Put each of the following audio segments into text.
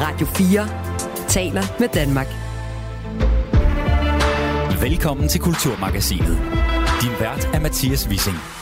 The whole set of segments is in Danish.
Radio 4 taler med Danmark. Velkommen til Kulturmagasinet. Din vært er Mathias Wissing.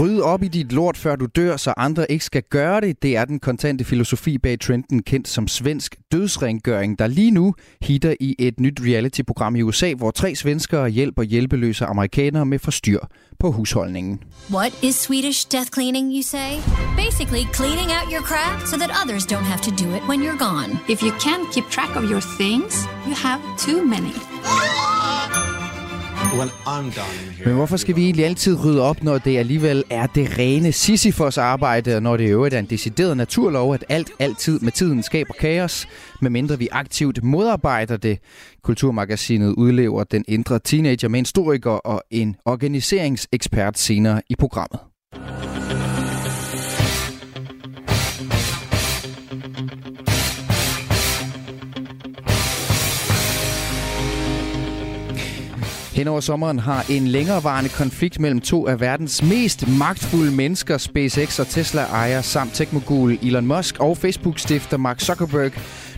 Ryd op i dit lort, før du dør, så andre ikke skal gøre det. Det er den kontante filosofi bag trenden, kendt som svensk dødsrengøring, der lige nu hitter i et nyt reality-program i USA, hvor tre svenskere hjælper hjælpeløse amerikanere med forstyr på husholdningen. What is Swedish death cleaning, you say? Basically, cleaning out your crap so that others don't have to do it when you're gone. If you can't keep track of your things, you have too many. When I'm here, Men hvorfor skal vi egentlig altid rydde op, når det alligevel er det rene Sisyfos arbejde, og når det i øvrigt er en decideret naturlov, at alt altid med tiden skaber kaos, medmindre vi aktivt modarbejder det. Kulturmagasinet udlever den indre teenager med en historiker og en organiseringsekspert senere i programmet. Hen over sommeren har en længerevarende konflikt mellem to af verdens mest magtfulde mennesker, SpaceX og Tesla-ejer samt tekmogul Elon Musk og Facebook-stifter Mark Zuckerberg,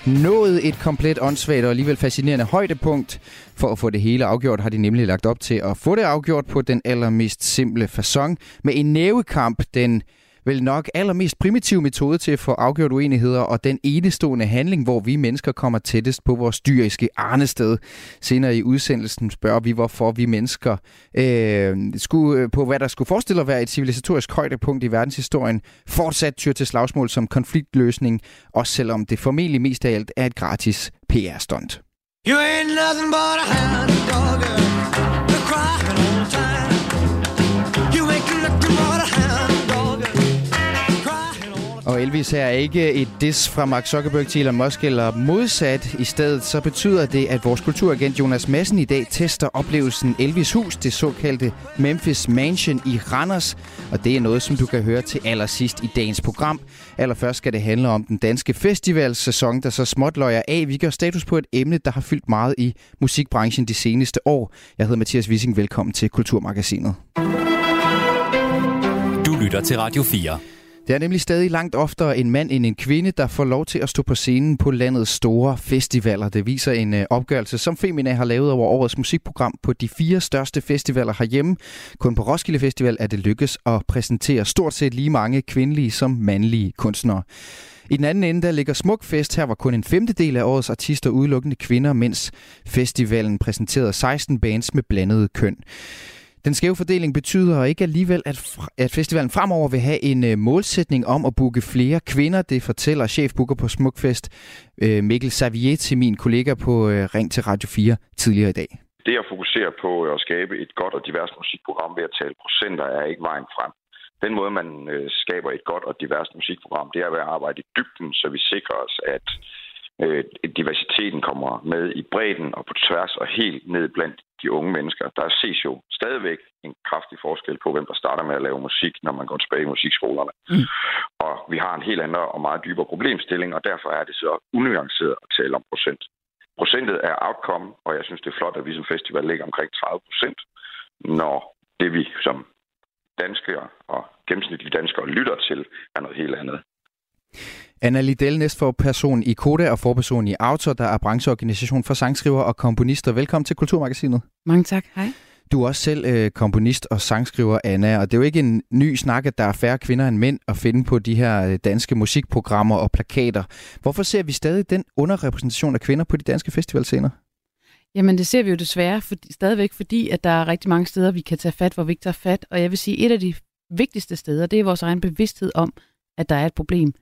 nået et komplet åndssvagt og alligevel fascinerende højdepunkt. For at få det hele afgjort har de nemlig lagt op til at få det afgjort på den allermest simple façon med en nævekamp, den vel nok allermest primitive metode til at få afgjort uenigheder, og den enestående handling, hvor vi mennesker kommer tættest på vores dyriske arnested. Senere i udsendelsen spørger vi, hvorfor vi mennesker øh, skulle, øh, på hvad der skulle forestille at være et civilisatorisk højdepunkt i verdenshistorien, fortsat tyr til slagsmål som konfliktløsning, også selvom det formentlig mest af alt er et gratis PR-stunt. You ain't nothing but a hound dog, the crying all the time. Elvis her er ikke et diss fra Mark Zuckerberg til Elon Musk eller modsat. I stedet så betyder det, at vores kulturagent Jonas Madsen i dag tester oplevelsen Elvis Hus, det såkaldte Memphis Mansion i Randers. Og det er noget, som du kan høre til allersidst i dagens program. Allerførst skal det handle om den danske festivalsæson, der så småt løjer af. Vi gør status på et emne, der har fyldt meget i musikbranchen de seneste år. Jeg hedder Mathias Wissing. Velkommen til Kulturmagasinet. Du lytter til Radio 4. Det er nemlig stadig langt oftere en mand end en kvinde, der får lov til at stå på scenen på landets store festivaler. Det viser en øh, opgørelse, som Femina har lavet over årets musikprogram på de fire største festivaler herhjemme. Kun på Roskilde Festival er det lykkes at præsentere stort set lige mange kvindelige som mandlige kunstnere. I den anden ende der ligger Smukfest. Her var kun en femtedel af årets artister udelukkende kvinder, mens festivalen præsenterede 16 bands med blandet køn. Den skæve fordeling betyder ikke alligevel, at, at festivalen fremover vil have en øh, målsætning om at booke flere kvinder. Det fortæller chefbooker på Smukfest øh, Mikkel Savier til min kollega på øh, Ring til Radio 4 tidligere i dag. Det at fokusere på øh, at skabe et godt og divers musikprogram ved at tale procenter er ikke vejen frem. Den måde, man øh, skaber et godt og divers musikprogram, det er ved at arbejde i dybden, så vi sikrer os, at øh, diversiteten kommer med i bredden og på tværs og helt ned blandt de unge mennesker. Der ses jo stadigvæk en kraftig forskel på, hvem der starter med at lave musik, når man går tilbage i musikskolerne. Mm. Og vi har en helt anden og meget dybere problemstilling, og derfor er det så unuanceret at tale om procent. Procentet er outcome, og jeg synes, det er flot, at vi som festival ligger omkring 30 procent, når det vi som danskere og gennemsnitlige danskere lytter til, er noget helt andet. Anna Liddell, næstforperson i Koda og forperson i Autor, der er brancheorganisation for sangskriver og komponister. Velkommen til Kulturmagasinet. Mange tak. Hej. Du er også selv øh, komponist og sangskriver, Anna, og det er jo ikke en ny snak, at der er færre kvinder end mænd at finde på de her øh, danske musikprogrammer og plakater. Hvorfor ser vi stadig den underrepræsentation af kvinder på de danske festivalscener? Jamen det ser vi jo desværre for, stadigvæk, fordi at der er rigtig mange steder, vi kan tage fat, hvor vi ikke tager fat. Og jeg vil sige, et af de vigtigste steder, det er vores egen bevidsthed om, at der er et problem.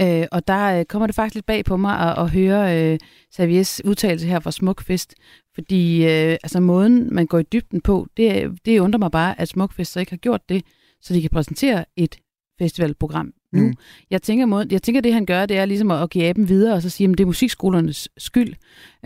Øh, og der øh, kommer det faktisk lidt bag på mig at, at høre øh, Xaviers udtalelse her fra Smukfest, fordi øh, altså måden, man går i dybden på, det, det undrer mig bare, at Smukfest så ikke har gjort det, så de kan præsentere et festivalprogram nu. Mm. Jeg, tænker, måde, jeg tænker, det han gør, det er ligesom at, at give aben videre, og så sige, at det er musikskolernes skyld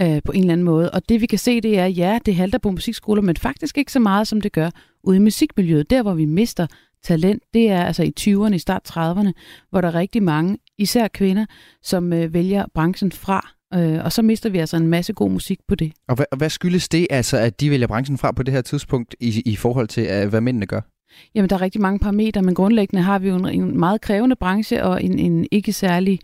øh, på en eller anden måde. Og det vi kan se, det er, ja, det halter på musikskoler, men faktisk ikke så meget, som det gør ude i musikmiljøet. Der, hvor vi mister talent, det er altså i 20'erne, i start 30'erne, hvor der er rigtig mange, især kvinder, som øh, vælger branchen fra. Øh, og så mister vi altså en masse god musik på det. Og hvad, og hvad skyldes det, altså, at de vælger branchen fra på det her tidspunkt i, i forhold til, uh, hvad mændene gør? Jamen, der er rigtig mange parametre, men grundlæggende har vi jo en, en meget krævende branche og en, en ikke særlig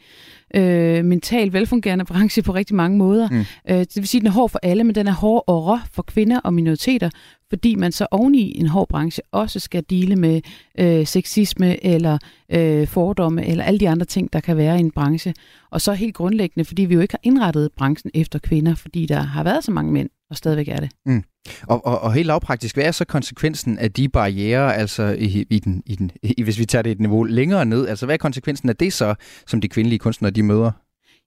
øh, mentalt velfungerende branche på rigtig mange måder. Mm. Øh, det vil sige, at den er hård for alle, men den er hård og rå for kvinder og minoriteter, fordi man så oveni en hård branche også skal dele med øh, sexisme eller øh, fordomme eller alle de andre ting, der kan være i en branche. Og så helt grundlæggende, fordi vi jo ikke har indrettet branchen efter kvinder, fordi der har været så mange mænd, og stadigvæk er det. Mm. Og, og, og helt lavpraktisk, hvad er så konsekvensen af de barriere, altså i, i den, i den, i, hvis vi tager det et niveau længere ned, altså hvad er konsekvensen af det så, som de kvindelige kunstnere de møder?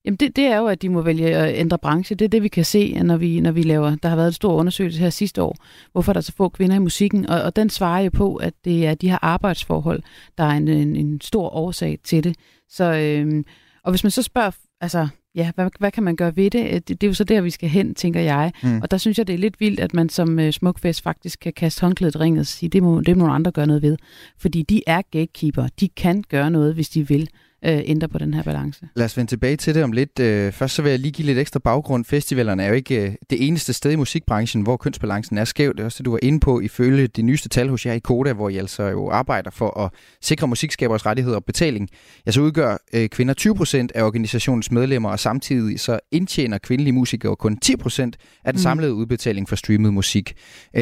Jamen det, det er jo, at de må vælge at ændre branche. Det er det, vi kan se, når vi, når vi laver... Der har været en stor undersøgelse her sidste år, hvorfor der er så få kvinder i musikken, og, og den svarer jo på, at det er de her arbejdsforhold, der er en, en, en stor årsag til det. Så, øhm, og hvis man så spørger, altså, ja, hvad, hvad kan man gøre ved det? det? Det er jo så der, vi skal hen, tænker jeg. Mm. Og der synes jeg, det er lidt vildt, at man som uh, smukfest faktisk kan kaste håndklædet ringet og sige, det må, det må nogle andre gøre noget ved. Fordi de er gatekeeper. De kan gøre noget, hvis de vil øh, ændre på den her balance. Lad os vende tilbage til det om lidt. Øh, først så vil jeg lige give lidt ekstra baggrund. Festivalerne er jo ikke øh, det eneste sted i musikbranchen, hvor kønsbalancen er skæv. Det er også det, du var inde på ifølge de nyeste tal hos jer i Koda, hvor I altså jo arbejder for at sikre musikskabers rettigheder og betaling. Ja, så udgør øh, kvinder 20 procent af organisationens medlemmer, og samtidig så indtjener kvindelige musikere kun 10 procent af den samlede mm. udbetaling for streamet musik. Øh,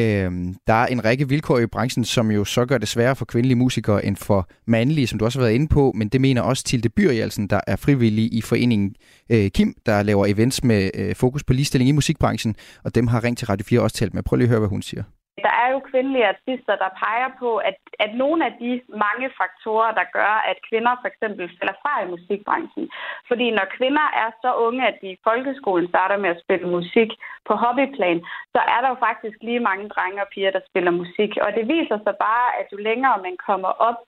der er en række vilkår i branchen, som jo så gør det sværere for kvindelige musikere end for mandlige, som du også har været inde på, men det mener også Mathilde Byrjelsen, der er frivillig i foreningen øh, Kim, der laver events med øh, fokus på ligestilling i musikbranchen, og dem har Ring til Radio 4 også talt med. Prøv lige at høre, hvad hun siger. Der er jo kvindelige artister, der peger på, at, at nogle af de mange faktorer, der gør, at kvinder for eksempel falder fra i musikbranchen. Fordi når kvinder er så unge, at de i folkeskolen starter med at spille musik på hobbyplan, så er der jo faktisk lige mange drenge og piger, der spiller musik. Og det viser sig bare, at jo længere man kommer op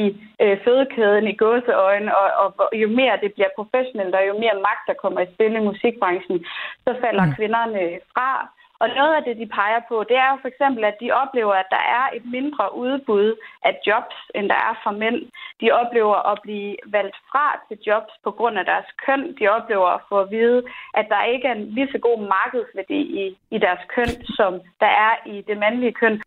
i øh, fødekæden i gåseøjne, og, og, og jo mere det bliver professionelt, og jo mere magt der kommer i spil i musikbranchen, så falder mm. kvinderne fra. Og noget af det, de peger på, det er jo for eksempel, at de oplever, at der er et mindre udbud af jobs, end der er for mænd. De oplever at blive valgt fra til jobs på grund af deres køn. De oplever at få at vide, at der ikke er en lige så god markedsværdi i, i deres køn, som der er i det mandlige køn.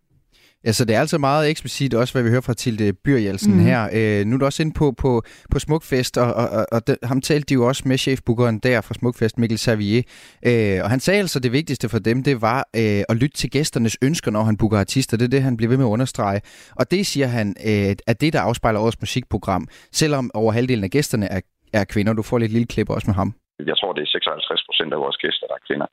Ja, så det er altså meget eksplicit også, hvad vi hører fra Tilde Byrjelsen mm. her. Øh, nu er du også inde på, på, på Smukfest, og, og, og de, ham talte de jo også med chefbookeren der fra Smukfest, Mikkel Servier. Øh, og han sagde altså, at det vigtigste for dem, det var øh, at lytte til gæsternes ønsker, når han booker artister. Det er det, han bliver ved med at understrege. Og det siger han, øh, at det, der afspejler årets musikprogram, selvom over halvdelen af gæsterne er, er kvinder. Du får lidt lille klip også med ham. Jeg tror, det er 56 procent af vores gæster, der er kvinder.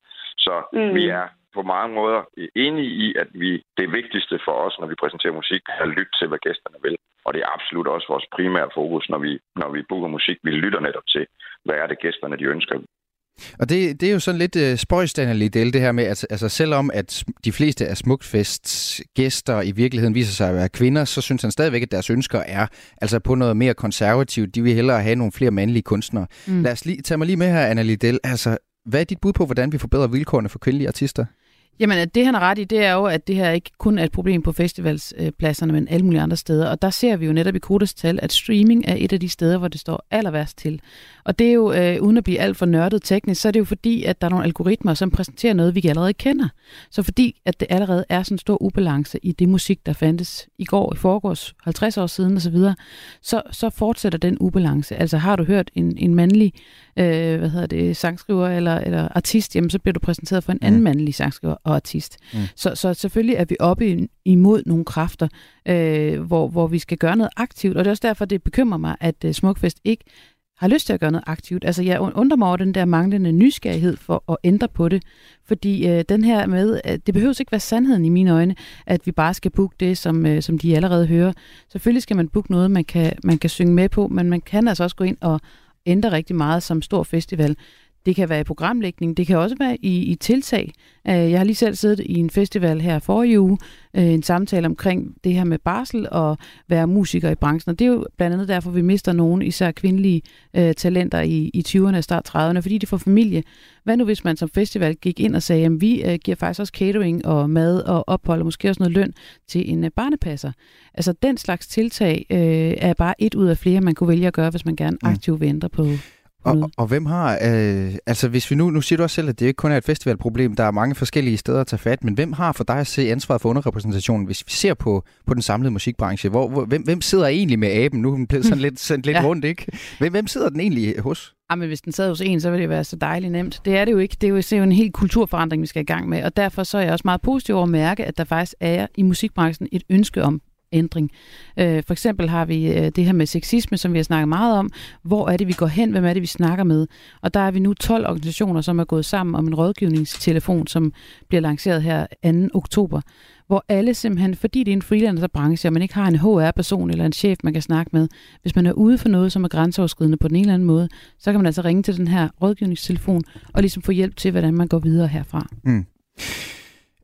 Så mm. vi er på mange måder enige i, at vi det vigtigste for os, når vi præsenterer musik, er at lytte til, hvad gæsterne vil. Og det er absolut også vores primære fokus, når vi, når vi booker musik. Vi lytter netop til, hvad er det gæsterne, de ønsker. Og det, det er jo sådan lidt spøjstandelig del, det her med, at altså, selvom at de fleste af Smukfests gæster i virkeligheden viser sig at være kvinder, så synes han stadigvæk, at deres ønsker er altså på noget mere konservativt. De vil hellere have nogle flere mandlige kunstnere. Mm. Lad os lige, tage mig lige med her, Anna Liddell. Altså, hvad er dit bud på, hvordan vi forbedrer vilkårene for kvindelige artister? Jamen, det han har ret i, det er jo, at det her ikke kun er et problem på festivalspladserne, men alle mulige andre steder. Og der ser vi jo netop i Kodas tal, at streaming er et af de steder, hvor det står aller værst til. Og det er jo, øh, uden at blive alt for nørdet teknisk, så er det jo fordi, at der er nogle algoritmer, som præsenterer noget, vi allerede kender. Så fordi, at det allerede er sådan en stor ubalance i det musik, der fandtes i går, i forgårs, 50 år siden osv., så, så, så fortsætter den ubalance. Altså har du hørt en, en mandlig øh, hvad hedder det, sangskriver eller, eller artist, jamen så bliver du præsenteret for en anden mm. mandlig sangskriver og artist. Mm. Så, så selvfølgelig er vi oppe imod nogle kræfter, øh, hvor, hvor vi skal gøre noget aktivt, og det er også derfor, det bekymrer mig, at uh, Smukfest ikke har lyst til at gøre noget aktivt. Altså jeg undrer mig over den der manglende nysgerrighed for at ændre på det, fordi øh, den her med, at det behøves ikke være sandheden i mine øjne, at vi bare skal booke det, som, øh, som de allerede hører. Selvfølgelig skal man booke noget, man kan, man kan synge med på, men man kan altså også gå ind og, ændre rigtig meget som stor festival. Det kan være i programlægning, det kan også være i, i tiltag. Øh, jeg har lige selv siddet i en festival her for i uge, øh, en samtale omkring det her med barsel og være musiker i branchen. Og det er jo blandt andet derfor, vi mister nogle, især kvindelige øh, talenter i, i 20'erne og start 30'erne, fordi de får familie. Hvad nu, hvis man som festival gik ind og sagde, at vi øh, giver faktisk også catering og mad og ophold og måske også noget løn til en øh, barnepasser? Altså den slags tiltag øh, er bare et ud af flere, man kunne vælge at gøre, hvis man gerne aktivt vil ændre på Og, noget. og hvem har, øh, altså hvis vi nu, nu siger du også selv, at det ikke kun er et festivalproblem, der er mange forskellige steder at tage fat, men hvem har for dig at se ansvaret for underrepræsentationen, hvis vi ser på, på den samlede musikbranche? Hvor, hvor, hvem, hvem sidder egentlig med aben? Nu er den blevet sådan lidt, sendt lidt Ja. rundt, ikke? Hvem, hvem sidder den egentlig hos? Ja, men hvis den sad hos en, så ville det være så dejligt nemt. Det er det jo ikke. Det er jo, det er jo en helt kulturforandring, vi skal i gang med. Og derfor så er jeg også meget positiv over at mærke, at der faktisk er i musikbranchen et ønske om ændring. Øh, for eksempel har vi øh, det her med sexisme, som vi har snakket meget om. Hvor er det, vi går hen? Hvem er det, vi snakker med? Og der er vi nu 12 organisationer, som er gået sammen om en rådgivningstelefon, som bliver lanceret her 2. oktober, hvor alle simpelthen, fordi det er en freelancerbranche, og man ikke har en HR-person eller en chef, man kan snakke med, hvis man er ude for noget, som er grænseoverskridende på den ene eller anden måde, så kan man altså ringe til den her rådgivningstelefon og ligesom få hjælp til, hvordan man går videre herfra. Mm.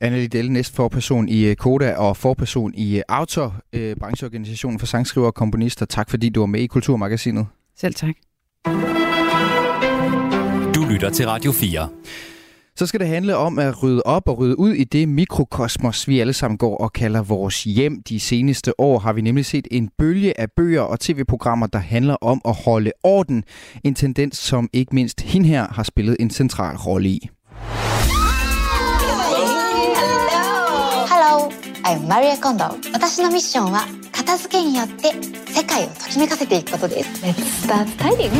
Anne Liddell, næst forperson i øh, Koda og forperson i øh, Autor, øh, brancheorganisationen for sangskriver og komponister. Tak fordi du var med i Kulturmagasinet. Selv tak. Du lytter til Radio 4. Så skal det handle om at rydde op og rydde ud i det mikrokosmos, vi alle sammen går og kalder vores hjem. De seneste år har vi nemlig set en bølge af bøger og tv-programmer, der handler om at holde orden. En tendens, som ikke mindst hende her har spillet en central rolle i. Hello, I'm Maria Kondo. 私のミッションは片付けによって世界をときめかせていくことです。Let's start tidying.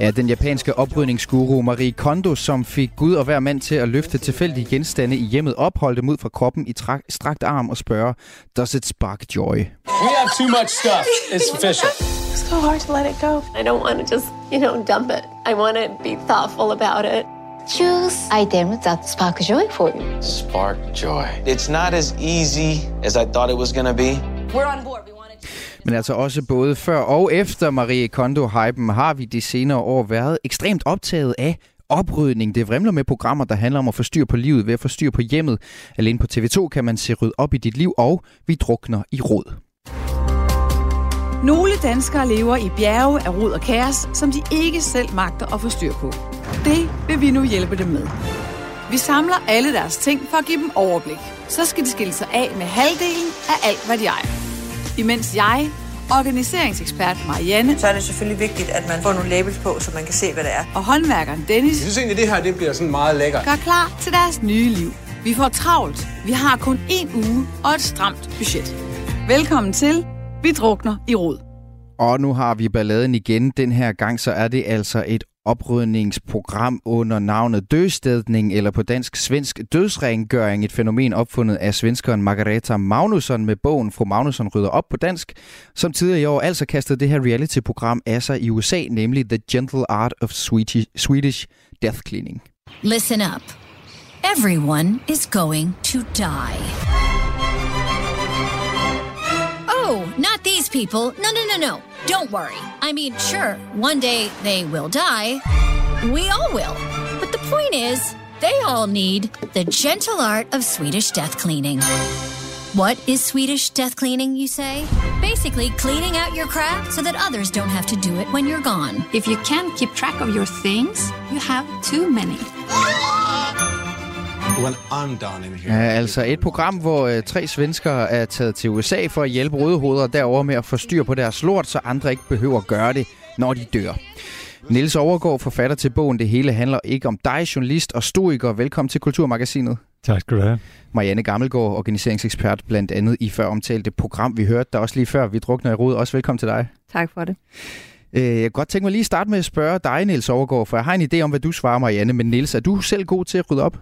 Ja, den japanske oprydningsguru Marie Kondo, som fik Gud og hver mand til at løfte tilfældige genstande i hjemmet, opholdt dem ud fra kroppen i trak- strakt arm og spørge, Does it spark joy? We have too much stuff. It's official. It's so hard to let it go. I don't want to just, you know, dump it. I want to be thoughtful about it. Choose items that spark joy for you. Spark joy. It's not as easy as I thought it was going to be. We're on board. We Men altså også både før og efter Marie Kondo-hypen har vi de senere år været ekstremt optaget af oprydning. Det vrimler med programmer, der handler om at få styr på livet ved at få styr på hjemmet. Alene på TV2 kan man se ryd op i dit liv, og vi drukner i råd. Nogle danskere lever i bjerge af rod og kaos, som de ikke selv magter at få styr på. Det vil vi nu hjælpe dem med. Vi samler alle deres ting for at give dem overblik. Så skal de skille sig af med halvdelen af alt, hvad de ejer. Imens jeg, organiseringsekspert Marianne, så er det selvfølgelig vigtigt, at man får nogle labels på, så man kan se, hvad det er. og håndværkeren Dennis Jeg synes egentlig, det her det bliver sådan meget lækkert. gør klar til deres nye liv. Vi får travlt. Vi har kun én uge og et stramt budget. Velkommen til Vi drukner i rod. Og nu har vi balladen igen. Den her gang så er det altså et oprydningsprogram under navnet dødstedning, eller på dansk svensk dødsrengøring, et fænomen opfundet af svenskeren Margareta Magnusson med bogen Fru Magnusson rydder op på dansk, som tidligere i år altså kastede det her reality-program af sig i USA, nemlig The Gentle Art of Swedish, Swedish Death Cleaning. Listen up. Everyone is going to die. Not these people. No, no, no, no. Don't worry. I mean, sure, one day they will die. We all will. But the point is, they all need the gentle art of Swedish death cleaning. What is Swedish death cleaning, you say? Basically, cleaning out your crap so that others don't have to do it when you're gone. If you can't keep track of your things, you have too many. When I'm done in here. Ja, altså et program, hvor øh, tre svenskere er taget til USA for at hjælpe rødehoveder derovre med at få styr på deres lort, så andre ikke behøver at gøre det, når de dør. Niels Overgaard, forfatter til bogen Det hele handler ikke om dig, journalist og stoiker. Velkommen til Kulturmagasinet. Tak skal du have. Marianne Gammelgaard, organiseringsekspert blandt andet i før omtalte program. Vi hørte dig også lige før, vi drukner i rod. Også velkommen til dig. Tak for det. Øh, Jeg kan godt tænke mig lige at starte med at spørge dig, Niels Overgaard, for jeg har en idé om, hvad du svarer, Marianne. Men Niels, er du selv god til at rydde op?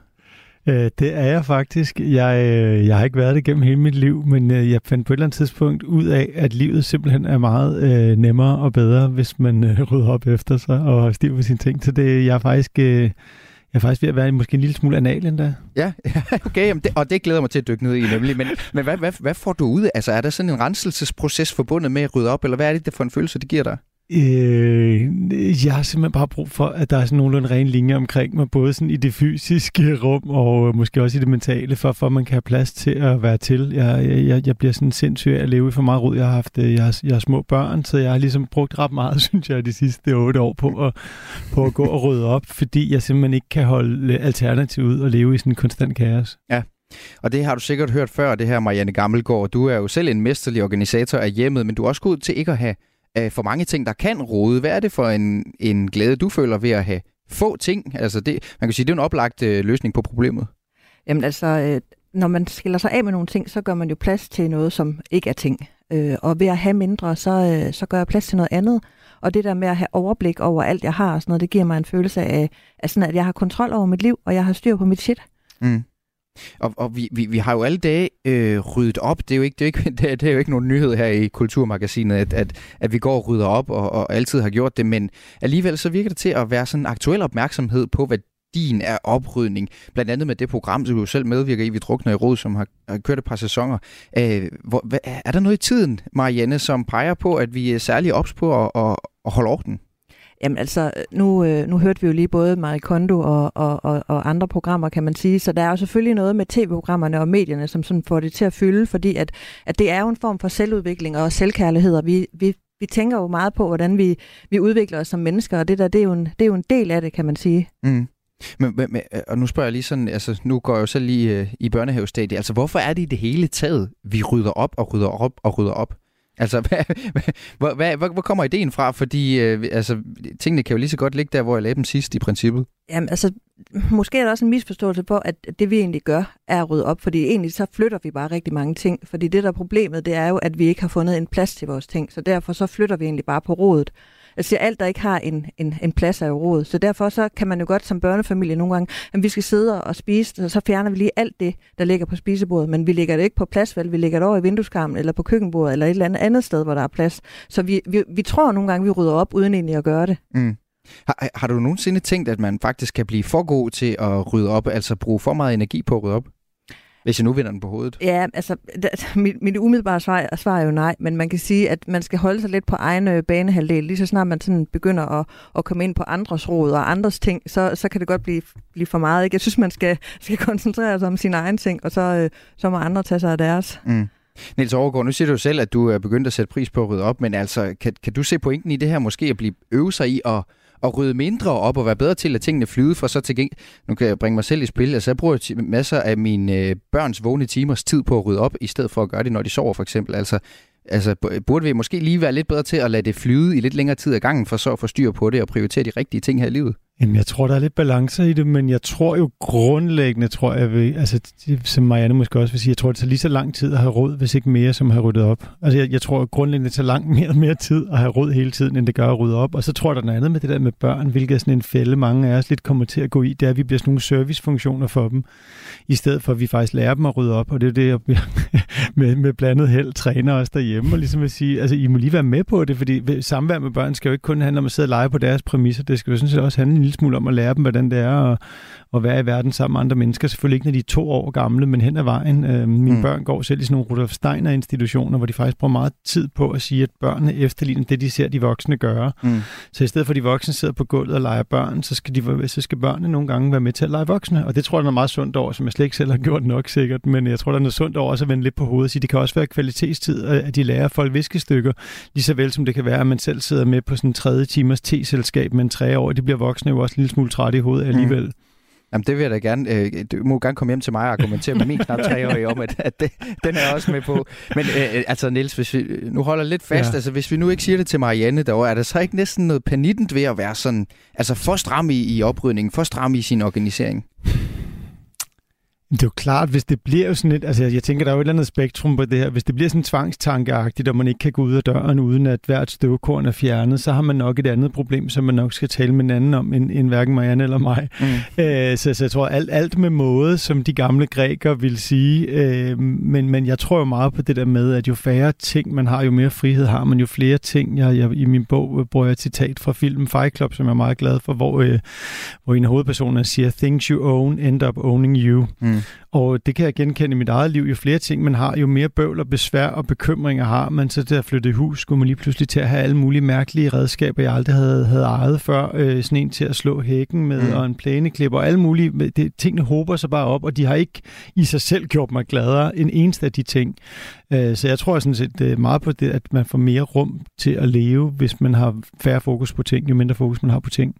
Øh, det er jeg faktisk. Jeg, øh, jeg har ikke været det gennem hele mit liv, men øh, jeg fandt på et eller andet tidspunkt ud af, at livet simpelthen er meget øh, nemmere og bedre, hvis man øh, rydder op efter sig og har styr på sine ting. Så det, jeg er faktisk... Øh, jeg er faktisk ved at være måske en lille smule anal endda. Ja, okay, jamen det, og det glæder mig til at dykke ned i nemlig. Men, men hvad, hvad, hvad får du ud af? Altså er der sådan en renselsesproces forbundet med at rydde op, eller hvad er det det for en følelse, det giver dig? Øh, jeg har simpelthen bare brug for, at der er sådan nogenlunde ren linje omkring mig, både sådan i det fysiske rum og øh, måske også i det mentale, for, for at man kan have plads til at være til. Jeg, jeg, jeg bliver sådan sindssyg af at leve i for meget rod. Jeg har haft øh, jeg har, jeg har små børn, så jeg har ligesom brugt ret meget, synes jeg, de sidste otte år på at, på at gå og rydde op, fordi jeg simpelthen ikke kan holde øh, alternativ ud og leve i sådan en konstant kaos. Ja, og det har du sikkert hørt før, det her Marianne Gammelgaard. Du er jo selv en mesterlig organisator af hjemmet, men du er også god til ikke at have øh, for mange ting, der kan rode. Hvad er det for en, en glæde, du føler ved at have få ting? Altså det, man kan sige, det er en oplagt øh, løsning på problemet. Jamen altså, øh, når man skiller sig af med nogle ting, så gør man jo plads til noget, som ikke er ting. Øh, og ved at have mindre, så, øh, så gør jeg plads til noget andet. Og det der med at have overblik over alt, jeg har og sådan noget, det giver mig en følelse af, af sådan, at jeg har kontrol over mit liv, og jeg har styr på mit shit. Mm. Og, og vi, vi, vi har jo alle dage øh, ryddet op. Det er, jo ikke, det, er ikke, det, er, det er jo ikke nogen nyhed her i Kulturmagasinet, at, at, at vi går og rydder op og, og altid har gjort det. Men alligevel så virker det til at være sådan en aktuel opmærksomhed på, hvad din er oprydning. Blandt andet med det program, som du selv medvirker i, Vi Drukner i Rod, som har, har kørt et par sæsoner. Øh, hvor, hvad, er der noget i tiden, Marianne, som peger på, at vi er særlig ops på at, at, at holde orden? Jamen altså, nu, øh, nu hørte vi jo lige både Marie Kondo og, og, og, og andre programmer, kan man sige, så der er jo selvfølgelig noget med tv-programmerne og medierne, som sådan får det til at fylde, fordi at, at det er jo en form for selvudvikling og selvkærlighed, og vi, vi, vi tænker jo meget på, hvordan vi, vi udvikler os som mennesker, og det der, det er jo en, det er jo en del af det, kan man sige. Mm. Men, men, men, og nu spørger jeg lige sådan, altså nu går jeg jo selv lige øh, i børnehavestadiet, altså hvorfor er det i det hele taget, vi rydder op og rydder op og rydder op? Altså, hvad, hvad, hvad, hvor, hvor kommer ideen fra? Fordi øh, altså, tingene kan jo lige så godt ligge der, hvor jeg lagde dem sidst i princippet. Jamen altså, måske er der også en misforståelse på, at det vi egentlig gør, er at rydde op, fordi egentlig så flytter vi bare rigtig mange ting. Fordi det der er problemet, det er jo, at vi ikke har fundet en plads til vores ting, så derfor så flytter vi egentlig bare på rodet. Jeg siger, alt, der ikke har en, en, en plads, er jo råd. Så derfor så kan man jo godt som børnefamilie nogle gange, at vi skal sidde og spise, så fjerner vi lige alt det, der ligger på spisebordet. Men vi lægger det ikke på plads, vel? Vi lægger det over i vindueskarmen, eller på køkkenbordet, eller et eller andet andet sted, hvor der er plads. Så vi, vi, vi tror nogle gange, vi rydder op, uden egentlig at gøre det. Mm. Har, har du nogensinde tænkt, at man faktisk kan blive for god til at rydde op, altså bruge for meget energi på at rydde op? Hvis jeg nu vinder den på hovedet. Ja, altså, mit, mit umiddelbare svar, svar er jo nej, men man kan sige, at man skal holde sig lidt på egen øh, banehalvdel. Lige så snart man sådan begynder at, at komme ind på andres råd og andres ting, så, så kan det godt blive, blive for meget. Ikke? Jeg synes, man skal, skal koncentrere sig om sine egne ting, og så, øh, så må andre tage sig af deres. Mm. Niels Overgaard, nu siger du selv, at du er begyndt at sætte pris på at rydde op, men altså, kan, kan du se pointen i det her måske at blive øve sig i at at rydde mindre op og være bedre til at tingene flyde, for så til gengæld, nu kan jeg bringe mig selv i spil, altså jeg bruger masser af mine øh, børns vågne timers tid på at rydde op, i stedet for at gøre det, når de sover for eksempel. Altså, altså burde vi måske lige være lidt bedre til at lade det flyde i lidt længere tid ad gangen, for så at få styr på det og prioritere de rigtige ting her i livet? Jamen, jeg tror, der er lidt balance i det, men jeg tror jo grundlæggende, tror jeg, vil, altså, som Marianne måske også vil sige, jeg tror, det tager lige så lang tid at have råd, hvis ikke mere, som at have ryddet op. Altså, jeg, jeg tror grundlæggende, det tager langt mere, mere tid at have råd hele tiden, end det gør at rydde op. Og så tror jeg, der er noget andet med det der med børn, hvilket er sådan en fælde, mange af os lidt kommer til at gå i, det er, at vi bliver sådan nogle servicefunktioner for dem, i stedet for, at vi faktisk lærer dem at rydde op. Og det er det, jeg med, med blandet held træner os derhjemme, og ligesom at sige, altså, I må lige være med på det, fordi samvær med børn skal jo ikke kun handle om at sidde og lege på deres præmisser, det skal jo sådan set også handle lille smule om at lære dem, hvordan det er at, at være i verden sammen med andre mennesker. Selvfølgelig ikke, når de er to år gamle, men hen ad vejen. Øh, mine mm. børn går selv i sådan nogle Rudolf Steiner-institutioner, hvor de faktisk bruger meget tid på at sige, at børnene efterligner det, de ser de voksne gøre. Mm. Så i stedet for, at de voksne sidder på gulvet og leger børn, så skal, de, så skal børnene nogle gange være med til at lege voksne. Og det tror jeg, der er meget sundt over, som jeg slet ikke selv har gjort nok sikkert. Men jeg tror, der er noget sundt over også at vende lidt på hovedet og sige, det kan også være kvalitetstid, at de lærer folk viskestykker, lige så vel som det kan være, at man selv sidder med på sådan en tredje timers te-selskab med en tre år. De bliver voksne jo også en lille smule trætte i hovedet alligevel. Mm. Jamen, det vil jeg da gerne. Øh, du må gerne komme hjem til mig og argumentere med min knap treårige om, at, at det, den er jeg også med på. Men øh, altså, Niels, hvis vi nu holder lidt fast, ja. altså hvis vi nu ikke siger det til Marianne derovre, er der så ikke næsten noget panitent ved at være sådan, altså for stram i, i oprydningen, for stram i sin organisering? Det er jo klart, hvis det bliver jo sådan et, altså jeg tænker, der er jo et eller andet spektrum på det her. Hvis det bliver sådan tvangstankeagtigt, og man ikke kan gå ud af døren, uden at hvert støvkorn er fjernet, så har man nok et andet problem, som man nok skal tale med en anden om, end, end hverken Marianne eller mig. Mm. Øh, så, så jeg tror, alt, alt med måde, som de gamle grækere vil sige. Øh, men, men jeg tror jo meget på det der med, at jo færre ting man har, jo mere frihed har man, jo flere ting. Jeg, jeg, I min bog bruger jeg et citat fra filmen Fight Club, som jeg er meget glad for, hvor, øh, hvor en af hovedpersonerne siger, Things you own end up owning you. Mm. Og det kan jeg genkende i mit eget liv. Jo flere ting man har, jo mere bøvl og besvær og bekymringer har man. Så til at flytte i hus, skulle man lige pludselig til at have alle mulige mærkelige redskaber, jeg aldrig havde, havde ejet før. Øh, sådan en til at slå hækken med, mm. og en plæneklipper og alle mulige. Det, tingene håber sig bare op, og de har ikke i sig selv gjort mig gladere end eneste af de ting. Øh, så jeg tror sådan set meget på det, at man får mere rum til at leve, hvis man har færre fokus på ting, jo mindre fokus man har på ting.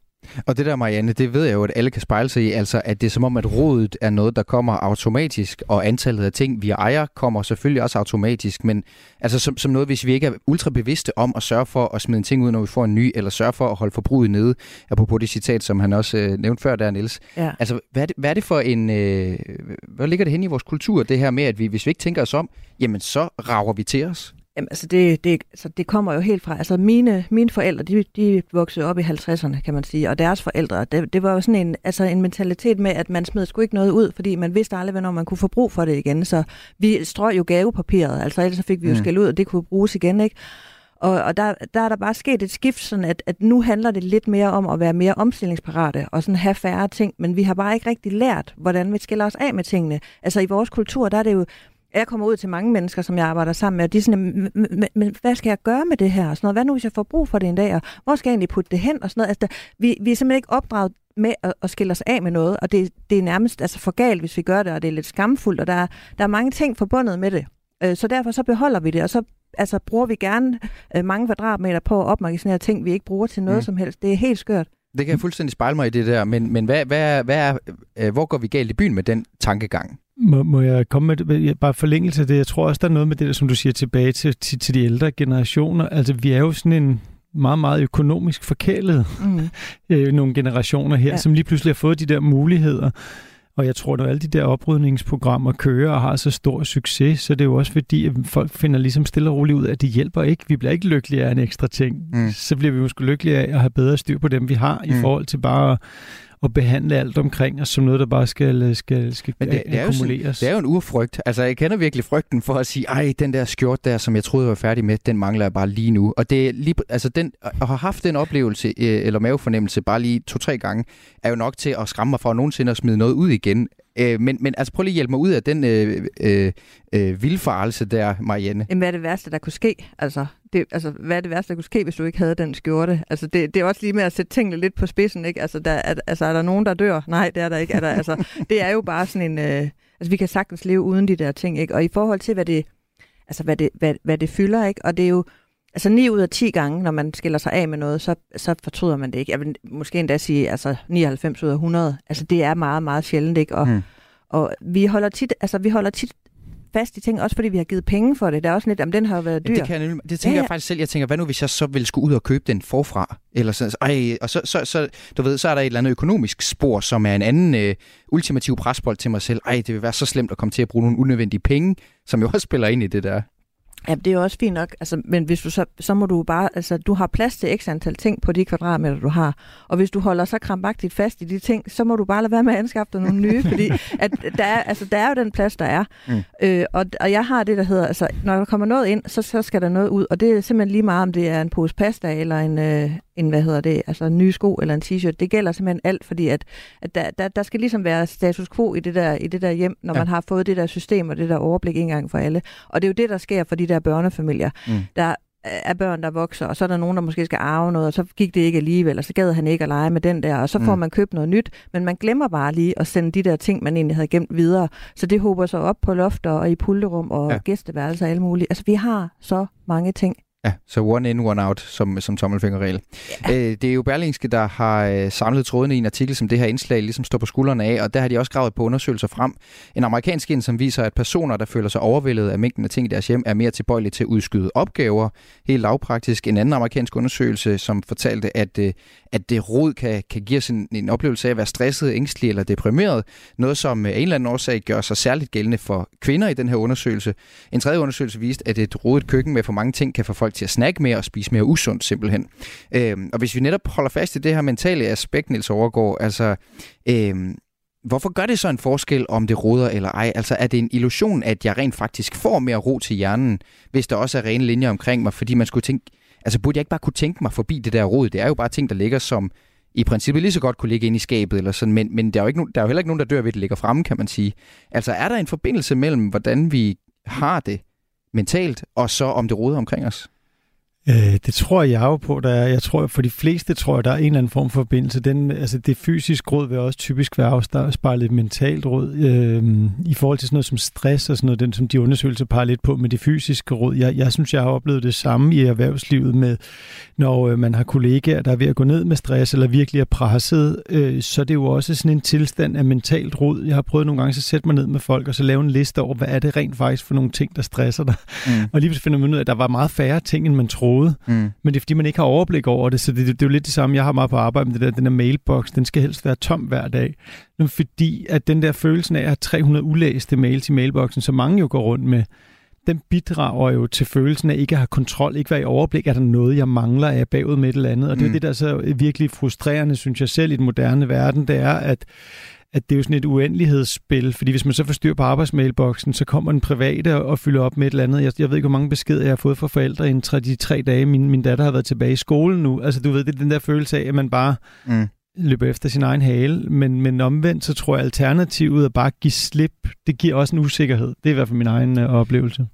Og det der, Marianne, det ved jeg jo, at alle kan spejle sig i, altså at det er som om, at rodet er noget, der kommer automatisk, og antallet af ting, vi ejer, kommer selvfølgelig også automatisk, men altså som, som noget, hvis vi ikke er ultra bevidste om at sørge for at smide en ting ud, når vi får en ny, eller sørge for at holde forbruget nede, apropos det citat, som han også øh, nævnte før der, Niels. Ja. Altså, hvad er, det, hvad er det for en, øh, hvad ligger det hen i vores kultur, det her med, at vi, hvis vi ikke tænker os om, jamen så rager vi til os? Jamen, altså det, det, altså det kommer jo helt fra, altså mine, mine forældre, de, de voksede op i 50'erne, kan man sige, og deres forældre, det, det var jo sådan en, altså en mentalitet med, at man smed sgu ikke noget ud, fordi man vidste aldrig, hvornår man kunne få brug for det igen, så vi strøg jo gavepapiret, altså ellers så fik vi jo mm. skæld ud, og det kunne bruges igen, ikke? Og, og der, der er der bare sket et skift, sådan at, at nu handler det lidt mere om at være mere omstillingsparate og sådan have færre ting, men vi har bare ikke rigtig lært, hvordan vi skiller os af med tingene. Altså i vores kultur, der er det jo, jeg kommer ud til mange mennesker, som jeg arbejder sammen med, og de er sådan, "Men- hvad skal jeg gøre med det her? Og sådan noget. Hvad nu, hvis jeg får brug for det en dag? Og hvor skal jeg egentlig putte det hen? Og sådan noget. Altså, der, vi, vi er simpelthen ikke opdraget med at, at skille os af med noget, og det, det er nærmest altså, for galt, hvis vi gør det, og det er lidt skamfuldt, og der, er- der er mange ting forbundet med det. Øh, Så derfor så beholder vi det, og så altså, bruger vi gerne øh, mange kvadratmeter på at opmagasinere ting, vi ikke bruger til noget Mm. som helst. Det er helt skørt. Det kan jeg fuldstændig spejle mig i det der, men, men hvad, hvad, hvad er, øh, hvor går vi galt i byen med den tankegang? Må, må jeg komme med bare forlængelse af det? Jeg tror også, der er noget med det, der, som du siger, tilbage til, til, til de ældre generationer. Altså, vi er jo sådan en meget, meget økonomisk forkælet Mm. øh, nogle generationer her, Ja. som lige pludselig har fået de der muligheder. Og jeg tror, når alle de der oprydningsprogrammer kører og har så stor succes, så det er jo også fordi, at folk finder ligesom stille og roligt ud af, at det hjælper ikke. Vi bliver ikke lykkelige af en ekstra ting. Mm. Så bliver vi måske lykkelige af at have bedre styr på dem, vi har, mm. i forhold til bare at, at behandle alt omkring os som noget, der bare skal, skal, skal Men det, det, er jo sådan, akkumuleres. det er jo en urfrygt. Altså, jeg kender virkelig frygten for at sige, ej, den der skjort der, som jeg troede, jeg var færdig med, den mangler jeg bare lige nu. Og det er lige, altså den, at have haft den oplevelse, øh, eller mavefornemmelse, bare lige to-tre gange, er jo nok til at skræmme mig for nogensinde at smide noget ud igen. Øh, men, men altså, prøv lige at hjælpe mig ud af den øh, øh, øh, vildfarelse der, Marianne. Jamen, hvad er det værste, der kunne ske? Altså, det, altså, hvad er det værste, der kunne ske, hvis du ikke havde den skjorte? Altså, det, det er også lige med at sætte tingene lidt på spidsen, ikke? Altså, der, er, altså, er der nogen, der dør? Nej, det er der ikke. Er der, altså, det er jo bare sådan en... Øh, altså, vi kan sagtens leve uden de der ting, ikke? Og i forhold til, hvad det, altså, hvad det, hvad, hvad det fylder, ikke? Og det er jo... Altså 9 ud af 10 gange, når man skiller sig af med noget, så, så fortryder man det ikke. Jeg vil måske endda sige, altså 99 ud af 100. Altså det er meget, meget sjældent, ikke? Og, mm. og vi holder tit, altså vi holder tit fast i ting, også fordi vi har givet penge for det. Der er også lidt, jamen den har været dyr. Det, kan jeg, nemlig- det tænker ja, ja. jeg faktisk selv. Jeg tænker, hvad nu hvis jeg så ville skulle ud og købe den forfra? Eller sådan, ej, og så, så, så, du ved, så er der et eller andet økonomisk spor, som er en anden øh, ultimativ presbold til mig selv. Ej, det vil være så slemt at komme til at bruge nogle unødvendige penge, som jo også spiller ind i det der. Ja, det er jo også fint nok, altså, men hvis du så, så må du bare, altså du har plads til x antal ting på de kvadratmeter, du har. Og hvis du holder så krampagtigt fast i de ting, så må du bare lade være med at anskaffe dig nogle nye, fordi at der, er, altså, der er jo den plads, der er. Mm. Øh, og, og jeg har det, der hedder, altså når der kommer noget ind, så, så skal der noget ud. Og det er simpelthen lige meget, om det er en pose pasta, eller en, øh, en hvad hedder det, altså en ny sko, eller en t-shirt. Det gælder simpelthen alt, fordi at, at der, der, der skal ligesom være status quo i det der, i det der hjem, når Ja. man har fået det der system og det der overblik en gang for alle. Og det er jo det, der sker for de der børnefamilier. Mm. Der er børn, der vokser, og så er der nogen, der måske skal arve noget, og så gik det ikke alligevel, og så gad han ikke at lege med den der, og så får Mm. man købt noget nyt, men man glemmer bare lige at sende de der ting, man egentlig havde gemt videre. Så det håber sig op på lofter og i pulterum og Ja. gæsteværelser og alle mulige. Altså, vi har så mange ting. Ja, så one in, one out, som, som tommelfingerregel. Ja. Øh, det er jo Berlingske, der har øh, samlet trådene i en artikel, som det her indslag ligesom står på skuldrene af, og der har de også gravet på undersøgelser frem. En amerikansk en, som viser, at personer, der føler sig overvældet af mængden af ting i deres hjem, er mere tilbøjelige til at udskyde opgaver. Helt lavpraktisk. En anden amerikansk undersøgelse, som fortalte, at, øh, at det rod kan, kan give os en, en oplevelse af at være stresset, ængstelig eller deprimeret. Noget, som af en eller anden årsag gør sig særligt gældende for kvinder i den her undersøgelse. En tredje undersøgelse viste, at et rodet køkken med for mange ting kan få folk til at snakke mere og spise mere usundt simpelthen. Øh, og hvis vi netop holder fast i det her mentale aspekt, Niels Overgaard, altså, Øh, hvorfor gør det så en forskel, om det roder eller ej? Altså, er det en illusion, at jeg rent faktisk får mere ro til hjernen, hvis der også er rene linjer omkring mig, fordi man skulle tænke, altså burde jeg ikke bare kunne tænke mig forbi det der rod? Det er jo bare ting, der ligger som i princippet lige så godt kunne ligge inde i skabet, eller sådan, men, men der, er jo ikke no, der er jo heller ikke nogen, der dør ved, at det ligger fremme, kan man sige. Altså, er der en forbindelse mellem, hvordan vi har det mentalt, og så om det roder omkring os? Øh, det tror jeg jo på, der er. Jeg tror, for de fleste tror jeg, der er en eller anden form for forbindelse. Den, altså det fysiske råd vil også typisk være afspejlet et mentalt råd. Øh, I forhold til sådan noget som stress og sådan noget, den, som de undersøgelser peger lidt på med det fysiske råd. Jeg, jeg synes, jeg har oplevet det samme i erhvervslivet med, når øh, man har kollegaer, der er ved at gå ned med stress eller virkelig er presset, øh, så det er jo også sådan en tilstand af mentalt råd. Jeg har prøvet nogle gange at sætte mig ned med folk og så lave en liste over, hvad er det rent faktisk for nogle ting, der stresser dig. Mm. Og lige finder man ud af, at der var meget færre ting, end man troede. Mm. Men det er fordi, man ikke har overblik over det, så det, det, det er jo lidt det samme. Jeg har meget på arbejde med det der, den der mailbox, den skal helst være tom hver dag. Men fordi at den der følelsen af at have 300 ulæste mails i mailboxen, så mange jo går rundt med, den bidrager jo til følelsen af ikke at have kontrol, ikke være i overblik, er der noget, jeg mangler, er jeg bagud med et eller andet. Og det er Mm. det, der er så virkelig frustrerende, synes jeg selv i den moderne verden, det er, at at det er jo sådan et uendelighedsspil, fordi hvis man så får styr på arbejdsmailboksen, så kommer den private og, fylder op med et eller andet. Jeg, jeg ved ikke, hvor mange beskeder jeg har fået fra forældre inden de tre dage, min, min datter har været tilbage i skolen nu. Altså du ved, det er den der følelse af, at man bare Mm. løber efter sin egen hale, men, men omvendt, så tror jeg, alternativet er bare at give slip, det giver også en usikkerhed. Det er i hvert fald min egen øh, oplevelse.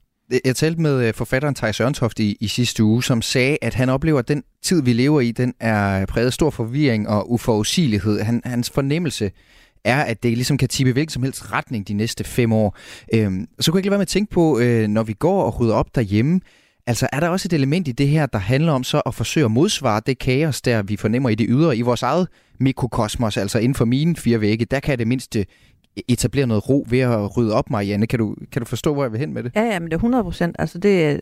Jeg talte med øh, forfatteren Thijs Ørntoft i, i sidste uge, som sagde, at han oplever, at den tid, vi lever i, den er præget af stor forvirring og uforudsigelighed. Han, hans fornemmelse er, at det ligesom kan tippe hvilken som helst retning de næste fem år. Øhm, så kunne jeg ikke lade være med at tænke på, øh, når vi går og rydder op derhjemme, altså er der også et element i det her, der handler om så at forsøge at modsvare det kaos, der vi fornemmer i det ydre, i vores eget mikrokosmos, altså inden for mine fire vægge, der kan jeg det mindste øh, etablere noget ro ved at rydde op, Marianne. Kan du, kan du forstå, hvor jeg vil hen med det? Ja, ja, men det er 100 procent. Altså det,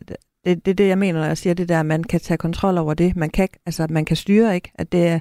er- det, det er det, jeg mener, når jeg siger det der, at man kan tage kontrol over det. Man kan, altså, man kan styre, ikke? At, det er,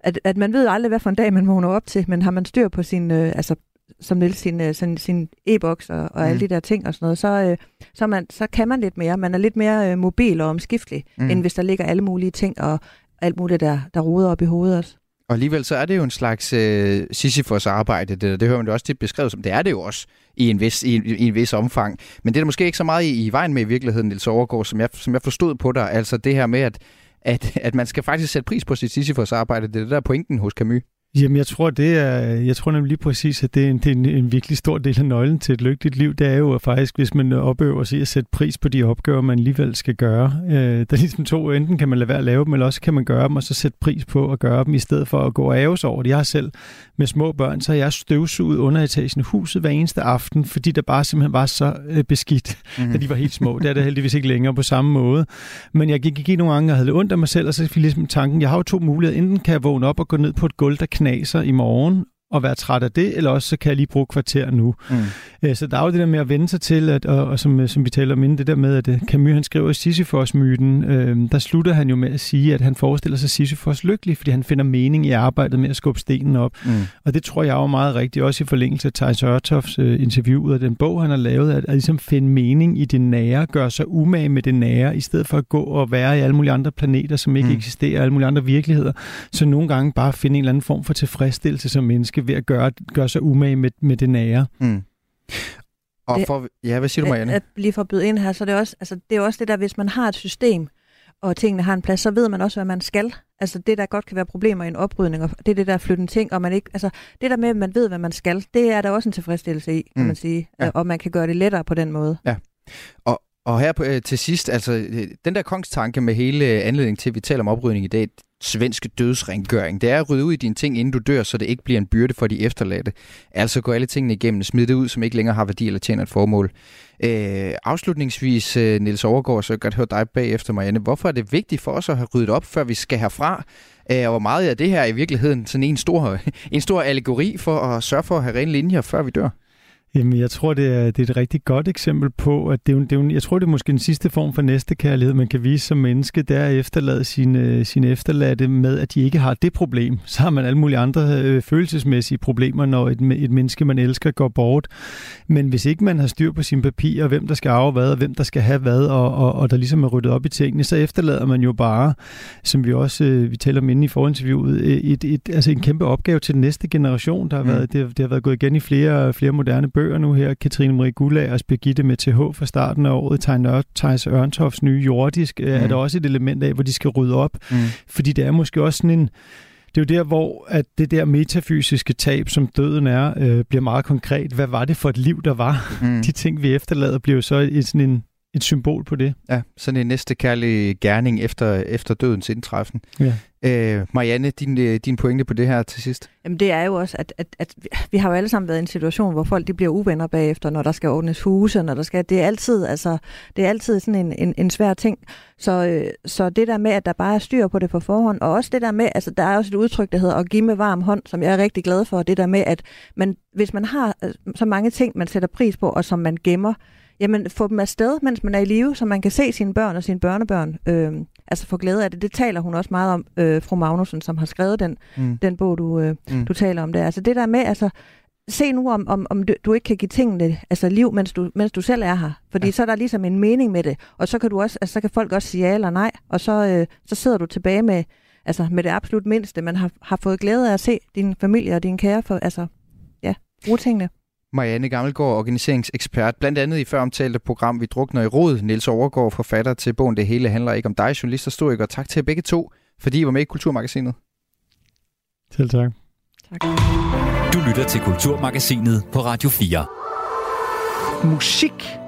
at, at man ved aldrig, hvad for en dag man vågner op til, men har man styr på sin, øh, altså, som Niels, sin, øh, sin, sin e-boks og, og alle Mm. de der ting og sådan noget, så, øh, så, man, så kan man lidt mere. Man er lidt mere øh, mobil og omskiftelig, mm. end hvis der ligger alle mulige ting og alt muligt, der, der roder op i hovedet også. Og alligevel så er det jo en slags øh, Sisyfos arbejde, det, det hører man jo også tit beskrevet som. Det er det jo også i en vis, i, i en vis omfang. Men det er der måske ikke så meget i, i vejen med i virkeligheden, Niels Overgaard, som jeg, som jeg forstod på dig. Altså det her med, at, at, at man skal faktisk sætte pris på sit Sisyfos arbejde. Det er det der pointen hos Camus. Jamen, jeg tror, det er, jeg tror nemlig lige præcis, at det er, en, det er en, en virkelig stor del af nøglen til et lykkeligt liv. Det er jo at faktisk, hvis man opøver sig at sætte pris på de opgaver, man alligevel skal gøre. Øh, der er ligesom to, enten kan man lade være at lave dem, eller også kan man gøre dem, og så sætte pris på at gøre dem, i stedet for at gå og æves over det. Jeg har selv med små børn, så jeg støvsuget underetagen i huset hver eneste aften, fordi der bare simpelthen var så øh, beskidt, mm-hmm. da de var helt små. Det er det heldigvis ikke længere på samme måde. Men jeg gik, gik nogle gange og havde lidt ondt af mig selv, og så fik jeg ligesom tanken, jeg har jo to muligheder. Enten kan jeg vågne op og gå ned på et gulv, der knaser i morgen, og være træt af det, eller også så kan jeg lige bruge kvarter nu. Mm. Øh, Så der er jo det der med at vende sig til, at, og, og som, som vi taler om inden, det der med, at øh, Camus han skriver i Sisyfos-myten, øh, der slutter han jo med at sige, at han forestiller sig Sisyfos lykkelig, fordi han finder mening i arbejdet med at skubbe stenen op. Mm. Og det tror jeg jo meget rigtigt, også i forlængelse af Thijs Ørtofs øh, interview ud af den bog, han har lavet, at, at ligesom finde mening i det nære, gøre sig umage med det nære, i stedet for at gå og være i alle mulige andre planeter, som ikke mm. eksisterer, alle mulige andre virkeligheder. Så nogle gange bare finde en eller anden form for tilfredsstillelse som menneske ved at gøre, gøre sig umage med, med det nære. Mm. Og Det- for, ja, hvad siger du, Marianne? At, at lige for at byde ind her, så er det også, altså, det er også det der, hvis man har et system, og tingene har en plads, så ved man også, hvad man skal. Altså det, der godt kan være problemer i en oprydning, og det er det der at flytte en ting, og man ikke, altså det der med, at man ved, hvad man skal, det er der også en tilfredsstillelse i, kan Mm. man sige. Ja. Ja. Og man kan gøre det lettere på den måde. Ja. Og, og her på, øh, til sidst, altså øh, den der kongstanke med hele øh, anledningen til, at vi taler om oprydning i dag, svenske dødsrengøring, det er at rydde ud i dine ting, inden du dør, så det ikke bliver en byrde for de efterladte. Altså gå alle tingene igennem, smid det ud, som ikke længere har værdi eller tjener et formål. Øh, afslutningsvis, Nils Niels Overgaard, så jeg godt høre dig bagefter, Marianne. Hvorfor er det vigtigt for os at have ryddet op, før vi skal herfra? Øh, og hvor meget er det her i virkeligheden sådan en stor, en stor allegori for at sørge for at have rene linjer, før vi dør? Jamen, jeg tror, det er, det er et rigtig godt eksempel på, at det er, det er, jeg tror, det er måske den sidste form for næste kærlighed, man kan vise som menneske, det er at efterlade sine, sine efterladte med, at de ikke har det problem. Så har man alle mulige andre øh, følelsesmæssige problemer, når et, et menneske, man elsker, går bort. Men hvis ikke man har styr på sine papirer, hvem der skal arve hvad, og hvem der skal have hvad, og, og, og der ligesom er ryddet op i tingene, så efterlader man jo bare, som vi også øh, vi taler om inde i forinterviewet, øh, et, et, altså en kæmpe opgave til den næste generation. Der har Mm. været, det, det har været gået igen i flere, flere moderne bøger nu her. Katrine Marie Gullagers Birgitte med TH fra starten af året, Thijs Ørntofs nye jordisk, mm. er der også et element af, hvor de skal rydde op. Mm. Fordi det er måske også sådan en... Det er jo der, hvor at det der metafysiske tab, som døden er, øh, bliver meget konkret. Hvad var det for et liv, der var? Mm. De ting, vi efterlader, bliver jo så et, sådan en et symbol på det. Ja, sådan en næste kærlig gerning efter, efter dødens indtræffen. Ja. Øh, Marianne, din, øh, din pointe på det her til sidst? Jamen det er jo også, at, at, at vi har jo alle sammen været i en situation, hvor folk de bliver uvenner bagefter, når der skal ordnes huse, når der skal, det er altid, altså, det er altid sådan en, en, en svær ting. Så, øh, så det der med, at der bare er styr på det på forhånd, og også det der med, altså der er også et udtryk, der hedder at give med varm hånd, som jeg er rigtig glad for, det der med, at man, hvis man har øh, så mange ting, man sætter pris på, og som man gemmer, jamen få dem afsted, mens man er i live, så man kan se sine børn og sine børnebørn, øh, altså få glæde af det. Det taler hun også meget om, øh, fru Magnussen, som har skrevet den, Mm. den bog, du, øh, Mm. du taler om der. Altså det der med, altså se nu, om, om, om du, ikke kan give tingene altså liv, mens du, mens du selv er her. Fordi ja. så er der ligesom en mening med det, og så kan, du også, altså, så kan folk også sige ja eller nej, og så, øh, så sidder du tilbage med, altså, med det absolut mindste, man har, har fået glæde af at se din familie og din kære for, altså, ja, bruge tingene. Marianne Gammelgaard, organiseringsekspert, blandt andet i før omtalte program Vi drukner i råd. Niels Overgaard, forfatter til bogen Det hele handler ikke om dig, journalist og historiker. Tak til jer begge to, fordi I var med i Kulturmagasinet. Selv tak. Du lytter til Kulturmagasinet på Radio 4. Musik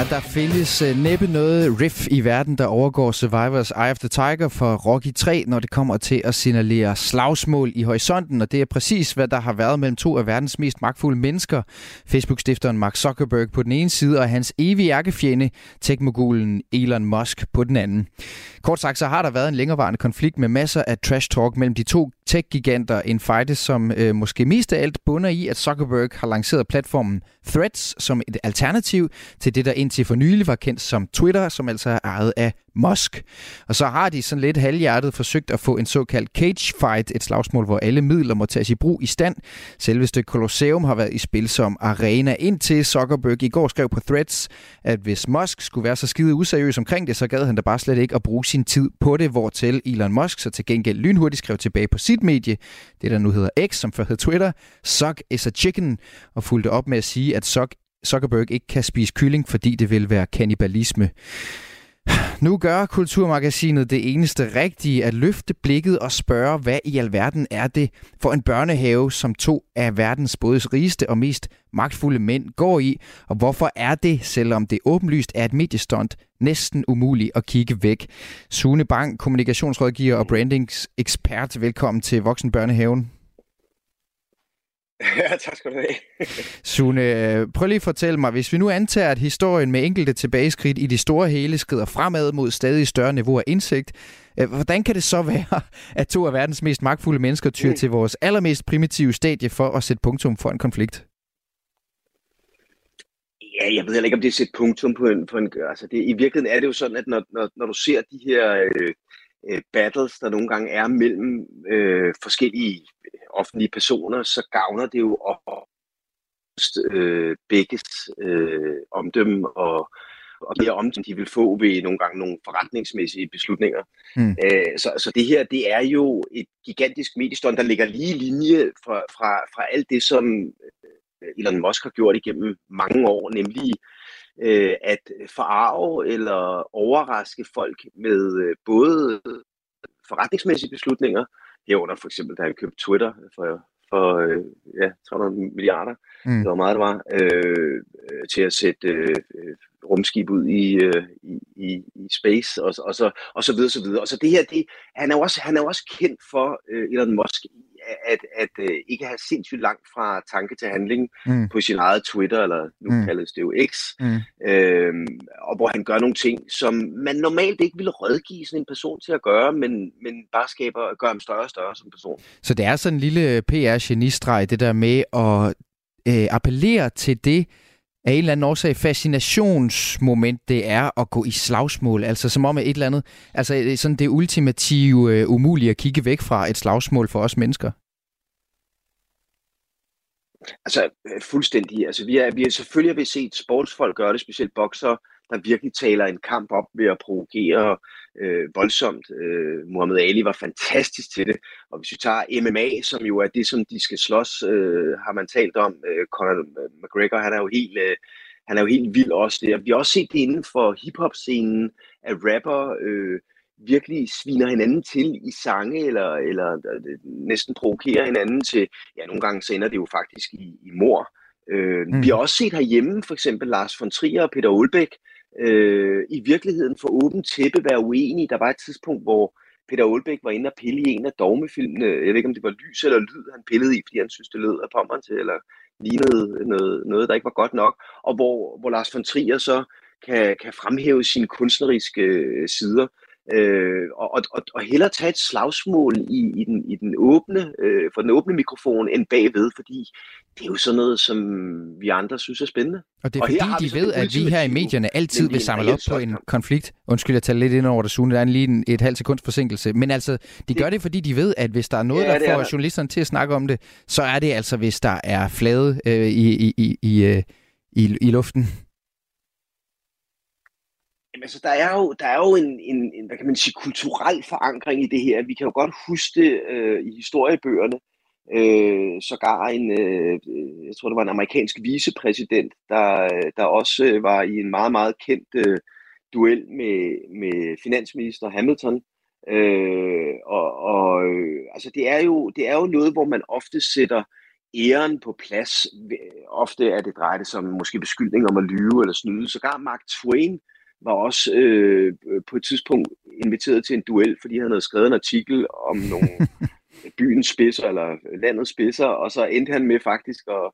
Ja, der findes uh, næppe noget riff i verden, der overgår Survivors Eye of the Tiger for Rocky 3, når det kommer til at signalere slagsmål i horisonten, og det er præcis, hvad der har været mellem to af verdens mest magtfulde mennesker. Facebook-stifteren Mark Zuckerberg på den ene side, og hans evige ærkefjende, tekmogulen Elon Musk på den anden. Kort sagt, så har der været en længerevarende konflikt med masser af trash-talk mellem de to tech-giganter. En fejde, som øh, måske mest af alt bunder i, at Zuckerberg har lanceret platformen Threads som et alternativ til det, der indtil for nylig var kendt som Twitter, som altså er ejet af Musk. Og så har de sådan lidt halvhjertet forsøgt at få en såkaldt cage fight, et slagsmål, hvor alle midler må tages i brug i stand. Selveste Colosseum har været i spil som arena, indtil Zuckerberg i går skrev på Threads, at hvis Musk skulle være så skide useriøs omkring det, så gad han da bare slet ikke at bruge sin tid på det, hvor til Elon Musk så til gengæld lynhurtigt skrev tilbage på sit medie, det der nu hedder X, som før hed Twitter, Suck is a chicken, og fulgte op med at sige, at Zuck Zuckerberg ikke kan spise kylling, fordi det vil være kannibalisme. Nu gør Kulturmagasinet det eneste rigtige at løfte blikket og spørge, hvad i alverden er det for en børnehave, som to af verdens både rigeste og mest magtfulde mænd går i, og hvorfor er det, selvom det åbenlyst er et mediestunt, næsten umuligt at kigge væk. Sune Bang, kommunikationsrådgiver og brandingsekspert, velkommen til Voksenbørnehaven. Ja, tak skal du have. Sune, prøv lige at fortælle mig, hvis vi nu antager, at historien med enkelte tilbageskridt i de store hele skrider fremad mod stadig større niveau af indsigt, øh, hvordan kan det så være, at to af verdens mest magtfulde mennesker tyr til vores allermest primitive stadie for at sætte punktum for en konflikt? Ja, jeg ved heller ikke, om det er sæt punktum på en... På en altså det, I virkeligheden er det jo sådan, at når, når, når du ser de her øh, øh, battles, der nogle gange er mellem øh, forskellige offentlige personer, så gavner det jo op øh, begges øh, omdømme og, og mere omdømme, de vil få ved nogle gange nogle forretningsmæssige beslutninger. Mm. Øh, så, så det her, det er jo et gigantisk mediestånd, der ligger lige linje fra, fra, fra alt det, som øh, Elon Musk har gjort igennem mange år, nemlig øh, at forarve eller overraske folk med øh, både forretningsmæssige beslutninger, herunder for eksempel, da han købte Twitter for, for øh, ja, 300 milliarder, Mm. mm. det var meget, det var, øh, øh, til at sætte øh, øh, rumskib ud i, øh, i, i, i space, og, og, så, og så videre, så videre. Og så det her, det, han, er jo også, han er jo også kendt for, øh, Elon Musk, at, at øh, ikke have sindssygt langt fra tanke til handling Mm. på sin eget Twitter, eller nu Mm. kaldes det jo X, Mm. øh, og hvor han gør nogle ting, som man normalt ikke ville rådgive sådan en person til at gøre, men, men bare skaber, gør ham større og større som person. Så det er sådan en lille PR-genistreg, det der med at øh, appellerer til det, af en eller anden årsag fascinationsmoment, det er at gå i slagsmål. Altså som om et eller andet, altså øh, sådan det ultimative øh, umulige at kigge væk fra et slagsmål for os mennesker. Altså øh, fuldstændig. Altså, vi, er, vi er selvfølgelig har vi set sportsfolk gøre det, specielt bokser, der virkelig taler en kamp op ved at provokere øh, voldsomt. Øh, Muhammad Ali var fantastisk til det. Og hvis vi tager MMA, som jo er det, som de skal slås, øh, har man talt om. Øh, Conor McGregor, han er jo helt... Øh, han er jo helt vild også der. Vi har også set det inden for hiphop-scenen, at rapper øh, virkelig sviner hinanden til i sange, eller, eller øh, næsten provokerer hinanden til, ja, nogle gange så ender det jo faktisk i, i mor. Øh, mm. Vi har også set herhjemme, for eksempel Lars von Trier og Peter Olbæk, øh, i virkeligheden for åbent tæppe være uenige. Der var et tidspunkt, hvor Peter Olbæk var inde og pille i en af dogmefilmene. Jeg ved ikke, om det var lys eller lyd, han pillede i, fordi han synes, det lød af pommeren til, eller lignede noget, noget, der ikke var godt nok. Og hvor, hvor Lars von Trier så kan, kan fremhæve sine kunstneriske øh, sider. Øh, og, og, og hellere tage et slagsmål i, i, den, i den åbne, øh, for den åbne mikrofon end bagved, fordi det er jo sådan noget, som vi andre synes er spændende. Og det er og fordi, de ved, at vi her i medierne altid vil samle op på en konflikt. Undskyld, jeg tager lidt ind over det, Sune. Der er lige en, et halvt sekunds forsinkelse. Men altså, de gør det, fordi de ved, at hvis der er noget, Ja, der er får journalisterne til at snakke om det, så er det altså, hvis der er flade øh, i, i, i, i, øh, i, i luften. Jamen, altså, der er jo, der er jo en, en, en, hvad kan man sige, kulturel forankring i det her. Vi kan jo godt huske det øh, i historiebøgerne. Øh, sågar en, øh, jeg tror det var en amerikansk vicepræsident, der, der også øh, var i en meget, meget kendt øh, duel med, med finansminister Hamilton. Øh, og og øh, altså det, er jo, det er jo noget, hvor man ofte sætter æren på plads. Ofte er det drejet som om måske beskyldning om at lyve eller snyde. Sågar Mark Twain var også øh, på et tidspunkt inviteret til en duel, fordi han havde skrevet en artikel om nogle byens spidser, eller landets spidser, og så endte han med faktisk at,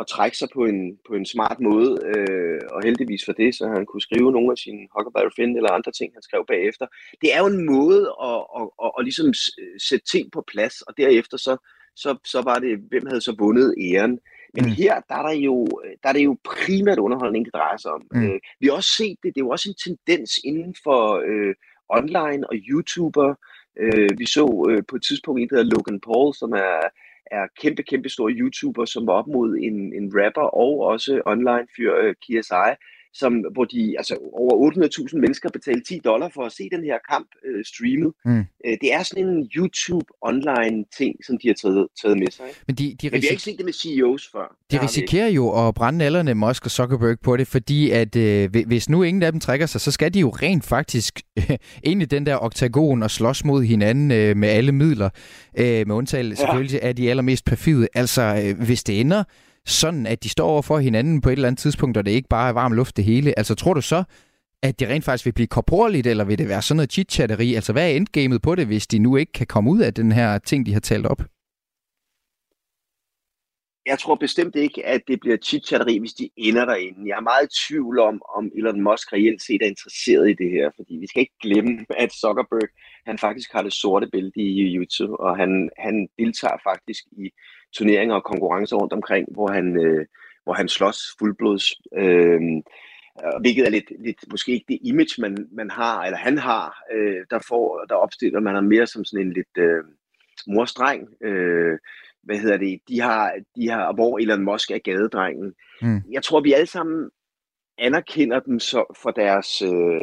at trække sig på en, på en smart måde, øh, og heldigvis for det, så han kunne skrive nogle af sine Huckleberry Finn eller andre ting, han skrev bagefter. Det er jo en måde at, at, at, at ligesom sætte ting på plads, og derefter så, så, så var det, hvem havde så vundet æren. Men mm. her, der er, der, jo, der er det jo primært underholdning, det drejer sig om. Mm. Øh, vi har også set det, det er jo også en tendens inden for øh, online og YouTuber. Øh, vi så øh, på et tidspunkt en, der hedder Logan Paul, som er, er kæmpe, kæmpe stor YouTuber, som var op mod en, en rapper og også online fyr øh, KSI, som, hvor de, altså over 800.000 mennesker betalte 10 dollar for at se den her kamp øh, streamet. Mm. Øh, det er sådan en YouTube online ting, som de har taget, taget med sig. Ikke? Men de, de Men vi har ikke set det med CEOs før. De risikerer jo at brænde nallerne, Musk og Zuckerberg, på det, fordi at øh, hvi- hvis nu ingen af dem trækker sig, så skal de jo rent faktisk ind i den der oktagon og slås mod hinanden øh, med alle midler, øh, med undtagelse Ja. selvfølgelig af de allermest perfide. Altså, øh, hvis det ender sådan, at de står over for hinanden på et eller andet tidspunkt, og det ikke bare er varm luft det hele, altså tror du så, at det rent faktisk vil blive korporligt, eller vil det være sådan noget chitchatteri? Altså, hvad er endgamet på det, hvis de nu ikke kan komme ud af den her ting, de har talt op? Jeg tror bestemt ikke, at det bliver chitchatteri, hvis de ender derinde. Jeg er meget i tvivl om, om Elon Musk reelt set er interesseret i det her, fordi vi skal ikke glemme, at Zuckerberg, han faktisk har det sorte bælte i YouTube, og han, han deltager faktisk i turneringer og konkurrencer rundt omkring, hvor han, øh, hvor han slås fuldblods. Øh, hvilket er lidt, lidt, måske ikke det image, man, man har, eller han har, øh, der, får, der opstiller man er mere som sådan en lidt øh, morstreng, øh, hvad hedder det, de har, de har, hvor Elon Musk er gadedrengen. Mm. Jeg tror, vi alle sammen anerkender dem så for deres øh,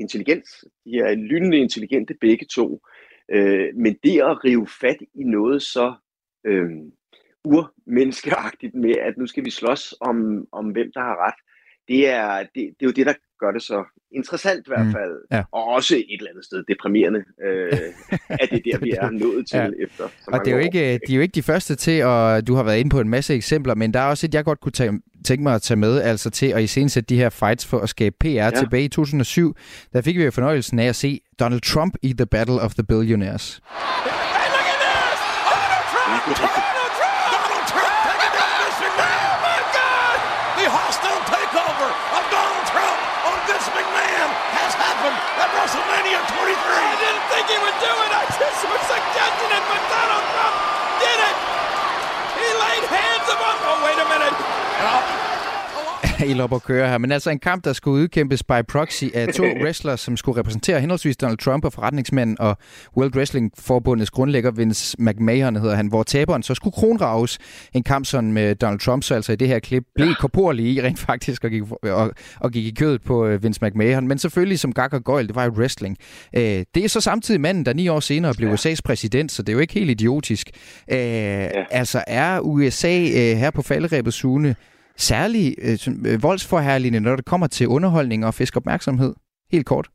intelligens. De er lynende intelligente begge to. Øh, men det at rive fat i noget så øh, urmenneskeagtigt med, at nu skal vi slås om, om hvem der har ret, det er, det, det er jo det, der gør det så interessant i hvert Mm, fald. ja. Og også et eller andet sted deprimerende, øh, at det er der, vi er nået til Ja. ja. efter så Og det er jo år. ikke, de er jo ikke de første til, og du har været inde på en masse eksempler, men der er også et, jeg godt kunne tage, tænke mig at tage med, altså til at iscenesætte de her fights for at skabe PR. Ja. Tilbage i 2007, der fik vi jo fornøjelsen af at se Donald Trump i The Battle of the Billionaires. 你不成熟 helt op at køre her. Men altså en kamp, der skulle udkæmpes by proxy af to wrestlere, som skulle repræsentere henholdsvis Donald Trump og forretningsmanden og World Wrestling Forbundets grundlægger Vince McMahon hedder han, hvor taberen så skulle kronraves. En kamp sådan med Donald Trump, så altså i det her klip blev korporlig i rent faktisk og gik, og, og gik i kødet på øh, Vince McMahon. Men selvfølgelig som gak og gøjl, det var jo wrestling. Øh, det er så samtidig manden, der ni år senere blev USA's præsident, så det er jo ikke helt idiotisk. Øh, altså er USA øh, her på falderæbet Sune særlig øh, øh voldsforhærligende, når det kommer til underholdning og fisk opmærksomhed? Helt kort.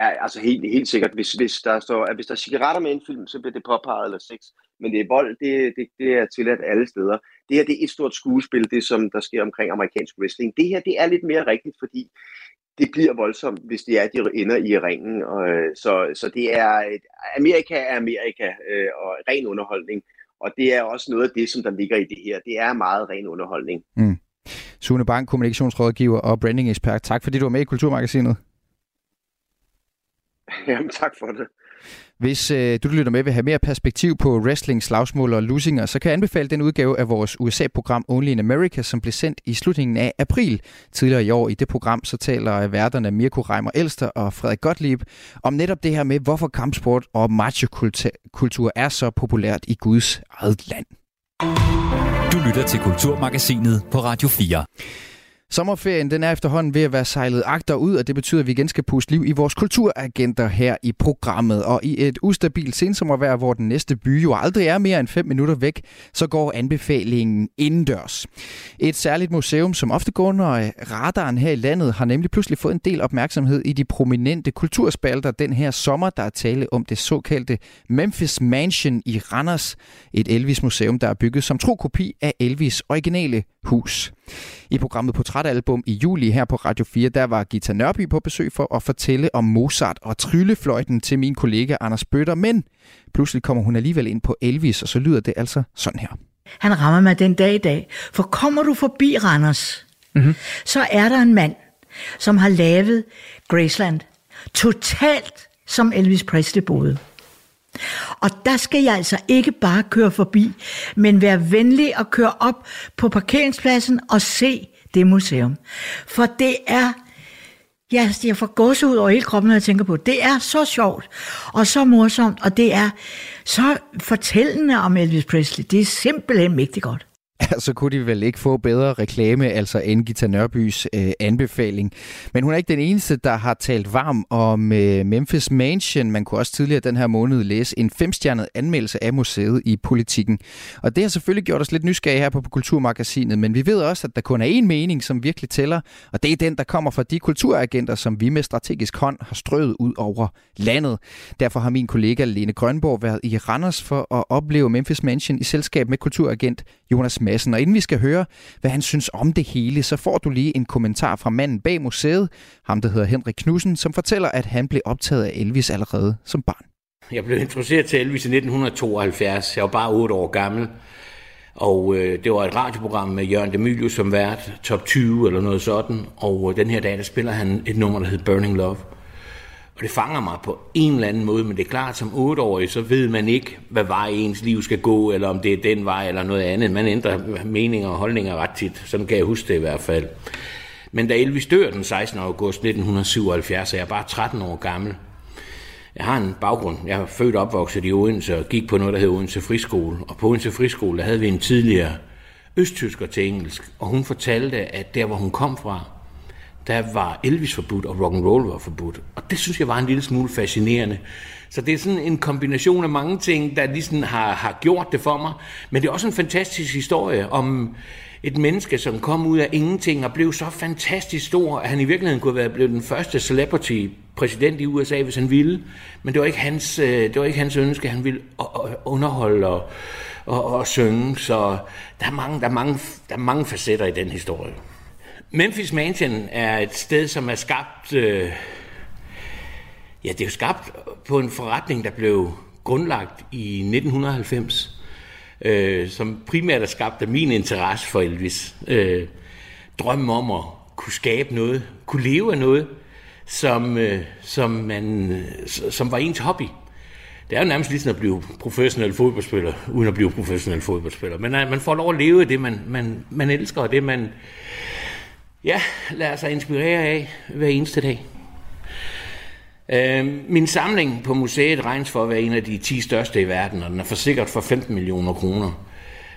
Ja, altså helt, helt sikkert. Hvis, hvis, der står, at hvis der er cigaretter med i en film, så bliver det påpeget eller sex. Men det er vold, det, det, det er tilladt alle steder. Det her det er et stort skuespil, det som der sker omkring amerikansk wrestling. Det her det er lidt mere rigtigt, fordi det bliver voldsomt, hvis det er, at de ender i ringen. Og, øh, så, så det er, Amerika er Amerika øh, og ren underholdning. Og det er også noget af det, som der ligger i det her. Det er meget ren underholdning. Mm. Sune Bang, kommunikationsrådgiver og branding-ekspert. Tak fordi du var med i Kulturmagasinet. Jamen, tak for det. Hvis øh, du, lytter med, vil have mere perspektiv på wrestling, slagsmål og lusinger, så kan jeg anbefale den udgave af vores USA-program Only in America, som blev sendt i slutningen af april tidligere i år. I det program så taler værterne Mirko Reimer Elster og Frederik Gottlieb om netop det her med, hvorfor kampsport og machokultur er så populært i Guds eget land. Du lytter til Kulturmagasinet på Radio 4. Sommerferien den er efterhånden ved at være sejlet agter ud, og det betyder, at vi igen skal puste liv i vores kulturagenter her i programmet. Og i et ustabilt sensommervejr, hvor den næste by jo aldrig er mere end 5 minutter væk, så går anbefalingen indendørs. Et særligt museum, som ofte går under øh, radaren her i landet, har nemlig pludselig fået en del opmærksomhed i de prominente kulturspalter den her sommer, der er tale om det såkaldte Memphis Mansion i Randers. Et Elvis-museum, der er bygget som tro kopi af Elvis' originale hus. I programmet Portrætalbum i juli her på Radio 4, der var Gita Nørby på besøg for at fortælle om Mozart og tryllefløjten til min kollega Anders Bøtter, men pludselig kommer hun alligevel ind på Elvis, og så lyder det altså sådan her. Han rammer mig den dag i dag, for kommer du forbi Randers, mm-hmm. så er der en mand, som har lavet Graceland totalt som Elvis Presley boede. Og der skal jeg altså ikke bare køre forbi, men være venlig og køre op på parkeringspladsen og se det museum. For det er, jeg, jeg får gåse ud over hele kroppen, når jeg tænker på det. Det er så sjovt og så morsomt, og det er så fortællende om Elvis Presley. Det er simpelthen mægtigt godt. så kunne de vel ikke få bedre reklame, altså end Gita Nørbys øh, anbefaling. Men hun er ikke den eneste, der har talt varm om øh, Memphis Mansion. Man kunne også tidligere den her måned læse en femstjernet anmeldelse af museet i politikken. Og det har selvfølgelig gjort os lidt nysgerrige her på Kulturmagasinet, men vi ved også, at der kun er én mening, som virkelig tæller, og det er den, der kommer fra de kulturagenter, som vi med strategisk hånd har strøget ud over landet. Derfor har min kollega Lene Grønborg været i Randers for at opleve Memphis Mansion i selskab med kulturagent Jonas Madsen. Og inden vi skal høre, hvad han synes om det hele, så får du lige en kommentar fra manden bag museet, ham der hedder Henrik Knudsen, som fortæller, at han blev optaget af Elvis allerede som barn. Jeg blev introduceret til Elvis i 1972. Jeg var bare 8 år gammel. Og øh, det var et radioprogram med Jørgen Demilius som vært, top 20 eller noget sådan. Og øh, den her dag, der spiller han et nummer, der hedder Burning Love. Og det fanger mig på en eller anden måde, men det er klart, som otteårig, så ved man ikke, hvad vej ens liv skal gå, eller om det er den vej eller noget andet. Man ændrer meninger og holdninger ret tit. Sådan kan jeg huske det i hvert fald. Men da Elvis dør den 16. august 1977, er jeg bare 13 år gammel. Jeg har en baggrund. Jeg er født og opvokset i Odense og gik på noget, der hedder Odense Friskole. Og på Odense Friskole, der havde vi en tidligere østtysker til engelsk, og hun fortalte, at der, hvor hun kom fra, der var Elvis forbudt, og rock and roll var forbudt. Og det synes jeg var en lille smule fascinerende. Så det er sådan en kombination af mange ting, der ligesom har, har gjort det for mig. Men det er også en fantastisk historie om et menneske, som kom ud af ingenting og blev så fantastisk stor, at han i virkeligheden kunne være blevet den første celebrity præsident i USA, hvis han ville. Men det var ikke hans, øh, det var ikke hans ønske, han ville underholde og, og, og synge. Så der er, mange, der, er mange, der er mange facetter i den historie. Memphis Mansion er et sted, som er skabt... Øh, ja, det er jo skabt på en forretning, der blev grundlagt i 1990, øh, som primært er skabt af min interesse for Elvis. Øh, drømmen om at kunne skabe noget, kunne leve af noget, som, øh, som, man, øh, som var ens hobby. det er jo nærmest ligesom at blive professionel fodboldspiller, uden at blive professionel fodboldspiller. Men nej, man får lov at leve af det, man, man, man elsker, og det man ja, lad os inspirere af hver eneste dag. Øh, min samling på museet regnes for at være en af de 10 største i verden, og den er forsikret for 15 millioner kroner.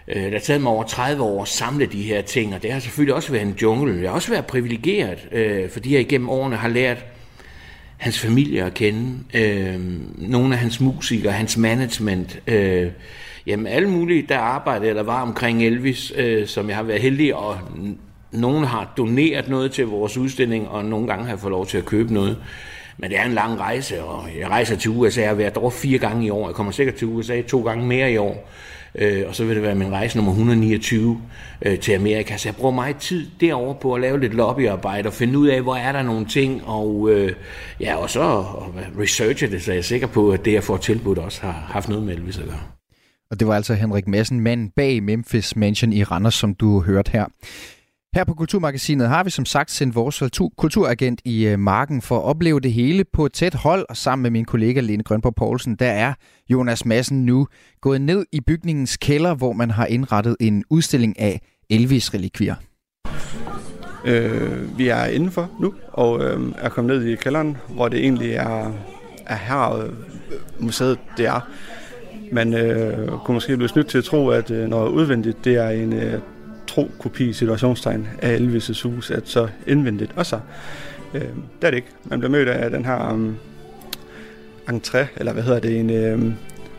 Øh, det har taget mig over 30 år at samle de her ting, og det har selvfølgelig også været en jungle. Jeg har også været privilegeret, øh, fordi jeg igennem årene har lært hans familie at kende, øh, nogle af hans musikere, hans management, øh, jamen alle mulige, der arbejdede eller var omkring Elvis, øh, som jeg har været heldig, at nogen har doneret noget til vores udstilling, og nogle gange har jeg fået lov til at købe noget. Men det er en lang rejse, og jeg rejser til USA, jeg år fire gange i år, jeg kommer sikkert til USA to gange mere i år, øh, og så vil det være min rejse nummer 129 øh, til Amerika. Så jeg bruger meget tid derovre på at lave lidt lobbyarbejde og finde ud af, hvor er der nogle ting, og, øh, ja, og så og researche det, så jeg er sikker på, at det, jeg får tilbudt, også har haft noget med Elvis at gøre. Og det var altså Henrik Madsen, manden bag Memphis Mansion i Randers, som du hørte her. Her på Kulturmagasinet har vi som sagt sendt vores kulturagent i øh, marken for at opleve det hele på et tæt hold, og sammen med min kollega Lene Grønborg Poulsen, der er Jonas Madsen nu gået ned i bygningens kælder, hvor man har indrettet en udstilling af Elvis-relikvier. Øh, vi er indenfor nu, og øh, er kommet ned i kælderen, hvor det egentlig er, er her øh, museet det er. Man øh, kunne måske blive snydt til at tro, at øh, når udvendigt det er en øh, tro kopi situationstegn af Elvis' hus, at så indvendigt også. Øh, det er det ikke. Man bliver mødt af den her um, entré, eller hvad hedder det, en um,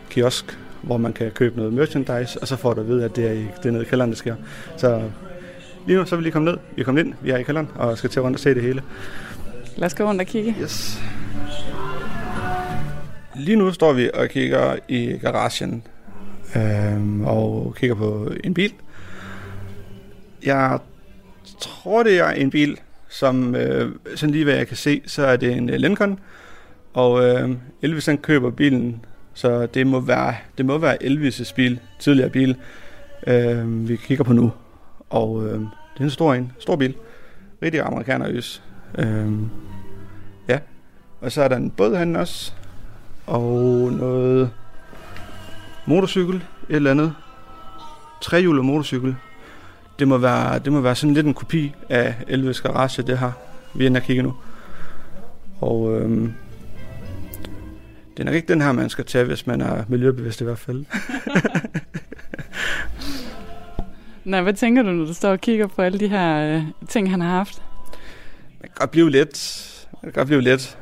kiosk, hvor man kan købe noget merchandise, og så får du at vide, at det er, i, det er nede i kælderen, det sker. Så lige nu så er vi lige kommet ned. Vi er kommet ind, vi er i kælderen, og skal til rundt og se det hele. Lad os gå rundt og kigge. Yes. Lige nu står vi og kigger i garagen, øhm, og kigger på en bil, jeg tror, det er en bil, som øh, sådan lige hvad jeg kan se, så er det en øh, Lincoln. Og øh, Elvis han køber bilen, så det må være, det må være Elvis' bil, tidligere bil, øh, vi kigger på nu. Og øh, det er en stor en, stor bil. Rigtig amerikanerøs. Øh, ja, og så er der en båd også, og noget motorcykel, et eller andet. Trehjulet motorcykel, det må være, det må være sådan lidt en kopi af Elvis Garage, det her, vi ender kigge nu. Og øhm, det er nok ikke den her, man skal tage, hvis man er miljøbevidst i hvert fald. Nej, hvad tænker du, når du står og kigger på alle de her øh, ting, han har haft? Man kan godt blive lidt. Man kan godt blive lidt.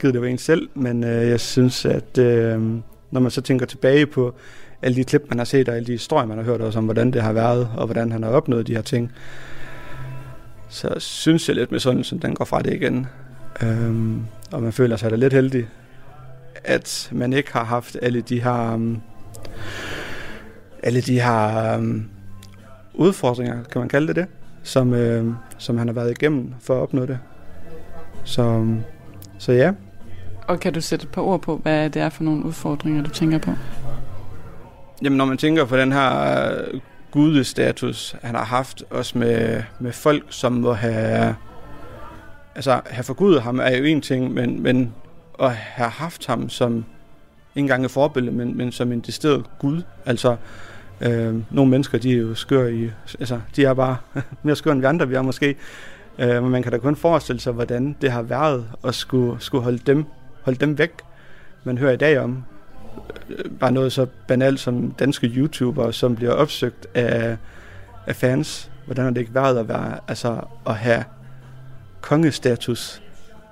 Givet det var en selv, men øh, jeg synes, at øh, når man så tænker tilbage på alle de klip, man har set, og alle de historier, man har hørt også om, hvordan det har været, og hvordan han har opnået de her ting, så synes jeg lidt med sådan, som den går fra det igen. Øhm, og man føler sig da lidt heldig, at man ikke har haft alle de her, um, alle de her um, udfordringer, kan man kalde det det, som, øh, som han har været igennem for at opnå det. Så, øhm, så ja. Og kan du sætte et par ord på, hvad det er for nogle udfordringer, du tænker på? Jamen, når man tænker på den her øh, gudestatus, han har haft, også med, med folk, som må have, altså, have forgudet ham, er jo en ting, men, men at have haft ham som, ikke engang et forbillede, men, men som en decideret Gud. Altså, øh, nogle mennesker, de er jo skør i, altså, de er bare mere skør end vi andre, vi er måske. Øh, men man kan da kun forestille sig, hvordan det har været at skulle, skulle holde, dem, holde dem væk. Man hører i dag om, bare noget så banalt som danske YouTubere, som bliver opsøgt af, af fans. Hvordan har det ikke været at være, altså at have kongestatus?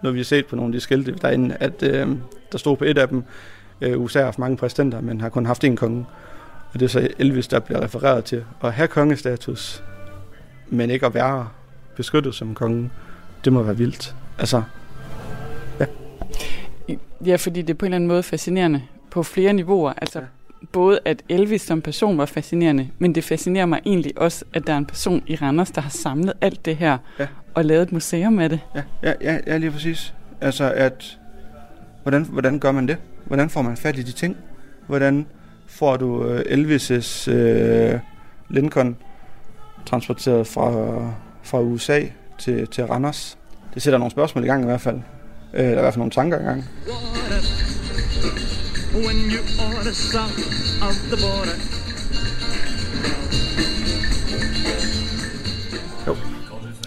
Nu har vi set på nogle af de skilte derinde, at øh, der stod på et af dem, øh, USA har haft mange præsidenter, men har kun haft én konge. Og det er så Elvis, der bliver refereret til. At have kongestatus, men ikke at være beskyttet som konge, det må være vildt. Altså, ja. Ja, fordi det er på en eller anden måde fascinerende på flere niveauer. Altså ja. både at Elvis som person var fascinerende, men det fascinerer mig egentlig også, at der er en person i Randers, der har samlet alt det her ja. og lavet et museum af det. Ja, ja, ja, ja lige præcis. Altså at, hvordan, hvordan gør man det? Hvordan får man fat i de ting? Hvordan får du uh, Elvis' uh, Lincoln transporteret fra, fra USA til, til Randers? Det sætter nogle spørgsmål i gang i hvert fald. Eller i hvert fald nogle tanker i gang when you order south of the border. Jo.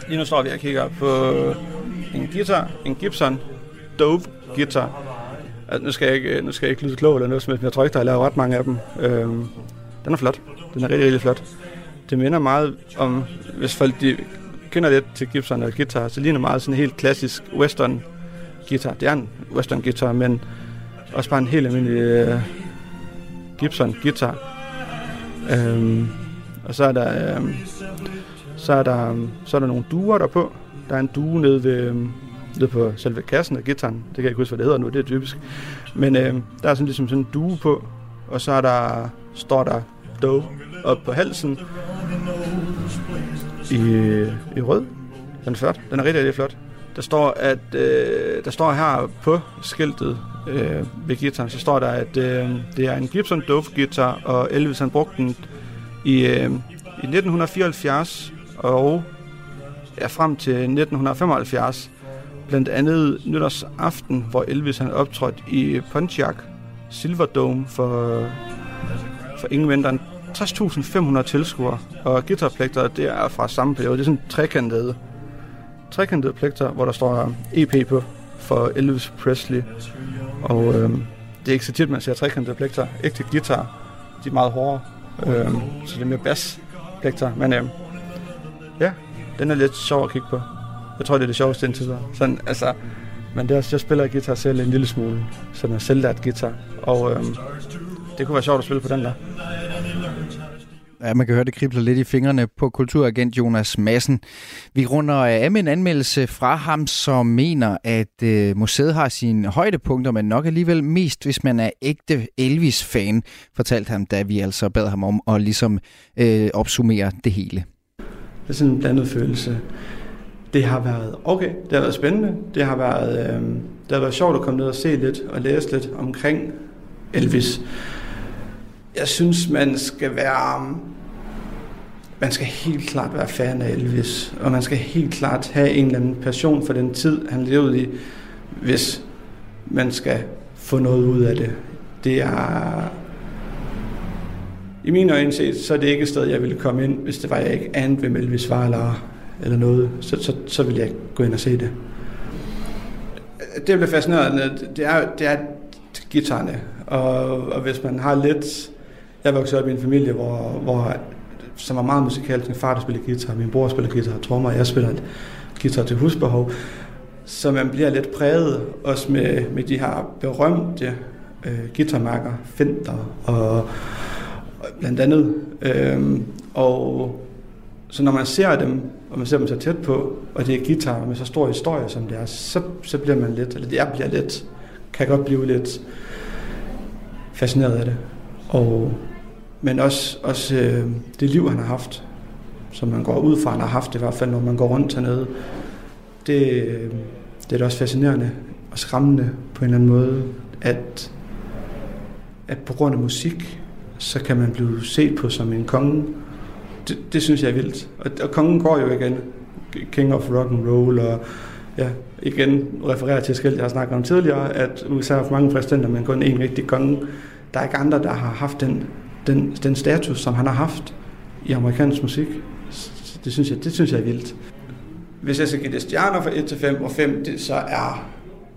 Lige nu står vi og kigger på en guitar, en Gibson Dove guitar. Altså, nu skal jeg ikke, nu skal jeg ikke lyde klog eller noget som helst, men jeg tror ikke, der er lavet ret mange af dem. Øhm, den er flot. Den er rigtig, rigtig flot. Det minder meget om, hvis folk de kender lidt til Gibson og guitar, så ligner meget sådan en helt klassisk western guitar. Det er en western guitar, men også bare en helt almindelig øh, uh, Gibson guitar. Øhm, og så er der, øhm, så er der, øhm, så er der nogle duer der på. Der er en due nede, ved, øhm, nede på selve kassen af gitaren. Det kan jeg ikke huske, hvad det hedder nu, det er typisk. Men øh, der er sådan ligesom sådan en due på, og så er der, står der do op på halsen i, i rød. Den er flot. Den er rigtig, rigtig flot. Der står, at øh, der står her på skiltet øh, ved gitaren, så står der, at øh, det er en Gibson Dove guitar, og Elvis han brugte den i, øh, i 1974 og ja, frem til 1975. Blandt andet nytårsaften, hvor Elvis han optrådte i Pontiac Silverdome for, for ingen mindre end 60.500 tilskuere. Og guitarplekter, det er fra samme periode. Det er sådan trekantede, trekantede plekter, hvor der står EP på for Elvis Presley. Og øh, det er ikke så tit, man ser trekantede plekter. Ægte guitar, de er meget hårdere. Øh, så det er mere bass plekter. Men øh, ja, den er lidt sjov at kigge på. Jeg tror, det er det sjoveste indtil videre. Sådan, altså, men det er også, jeg spiller guitar selv en lille smule. Sådan en selvlært guitar. Og øh, det kunne være sjovt at spille på den der. Ja, man kan høre, det kribler lidt i fingrene på kulturagent Jonas Madsen. Vi runder af med en anmeldelse fra ham, som mener, at øh, museet har sine højdepunkter, men nok alligevel mest, hvis man er ægte Elvis-fan, fortalte han, da vi altså bad ham om at ligesom øh, opsummere det hele. Det er sådan en blandet følelse. Det har været okay, det har været spændende, det har været, øh, det har været sjovt at komme ned og se lidt og læse lidt omkring Elvis. Jeg synes, man skal være... Man skal helt klart være fan af Elvis, og man skal helt klart have en eller anden passion for den tid, han levede i, hvis man skal få noget ud af det. Det er... I min øjne set, så er det ikke et sted, jeg ville komme ind, hvis det var, jeg ikke anede, hvem Elvis var, eller, eller noget. Så, så, så ville jeg gå ind og se det. Det bliver fascinerende. Det er, det er gitarerne. Og, og hvis man har lidt... Jeg voksede op i en familie, hvor, hvor som var meget musikalsk. Min far der spiller guitar, min bror spiller guitar og trommer, og jeg spiller guitar til husbehov. Så man bliver lidt præget også med, med de her berømte øh, guitarmærker, Fender og, og blandt andet. Øh, og så når man ser dem, og man ser dem så tæt på, og det er guitar med så stor historie som det er, så, så bliver man lidt, eller jeg bliver lidt, kan godt blive lidt fascineret af det. Og, men også, også øh, det liv, han har haft, som man går ud fra, han har haft i hvert fald, når man går rundt hernede, det, øh, det er da også fascinerende og skræmmende på en eller anden måde, at, at på grund af musik, så kan man blive set på som en konge. Det, det synes jeg er vildt. Og, og kongen går jo igen. King of rock and roll og ja, igen refererer til skæld, jeg har snakket om tidligere, at USA har for mange præsidenter, men kun en rigtig konge. Der er ikke andre, der har haft den, den, den status, som han har haft i amerikansk musik. Det synes jeg, det synes jeg er vildt. Hvis jeg skal give det stjerner fra 1 til 5, og 5 det så er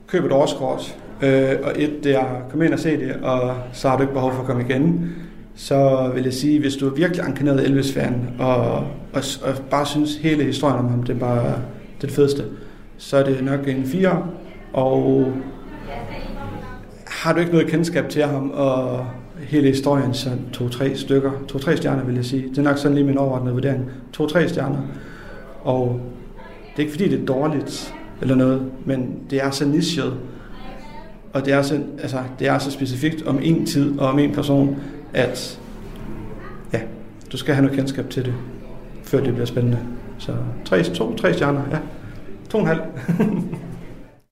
køb et årskort, øh, og 1 det er kom ind og se det, og så har du ikke behov for at komme igen, så vil jeg sige, hvis du er virkelig enkaneret Elvis-fan, og, og, og bare synes hele historien om ham, det er bare det, er det fedeste, så er det nok en 4, og har du ikke noget kendskab til ham, og hele historien, så to-tre stykker, to-tre stjerner vil jeg sige. Det er nok sådan lige min overordnede vurdering. To-tre stjerner. Og det er ikke fordi, det er dårligt eller noget, men det er så nichet, og det er så, altså, det er så specifikt om en tid og om en person, at ja, du skal have noget kendskab til det, før det bliver spændende. Så tre, to, tre stjerner, ja. To og en halv.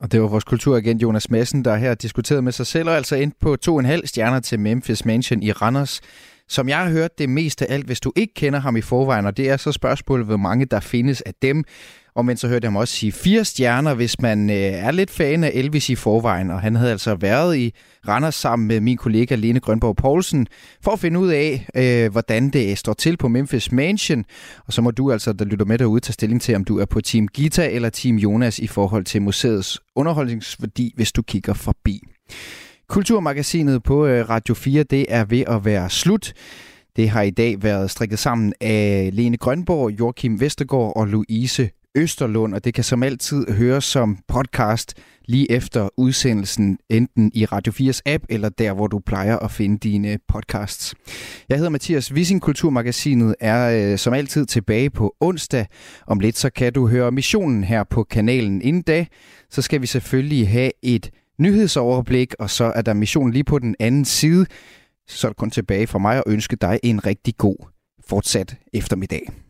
Og det var vores kulturagent Jonas Madsen, der her diskuterede med sig selv, og altså endte på to og en halv stjerner til Memphis Mansion i Randers, som jeg har hørt det mest af alt, hvis du ikke kender ham i forvejen, og det er så spørgsmålet, hvor mange der findes af dem. Og men så hørte jeg ham også sige fire stjerner, hvis man øh, er lidt fan af Elvis i forvejen. Og han havde altså været i Randers sammen med min kollega Lene Grønborg Poulsen, for at finde ud af, øh, hvordan det står til på Memphis Mansion. Og så må du altså, der lytter med derude, tage stilling til, om du er på Team Gita eller Team Jonas i forhold til museets underholdningsværdi, hvis du kigger forbi. Kulturmagasinet på øh, Radio 4, det er ved at være slut. Det har i dag været strikket sammen af Lene Grønborg, Joachim Vestergaard og Louise Østerlund, og det kan som altid høres som podcast lige efter udsendelsen, enten i Radio 4's app eller der, hvor du plejer at finde dine podcasts. Jeg hedder Mathias Wissing, Kulturmagasinet er øh, som altid tilbage på onsdag. Om lidt så kan du høre missionen her på kanalen. Inden da, så skal vi selvfølgelig have et nyhedsoverblik, og så er der missionen lige på den anden side. Så er det kun tilbage for mig at ønske dig en rigtig god fortsat eftermiddag.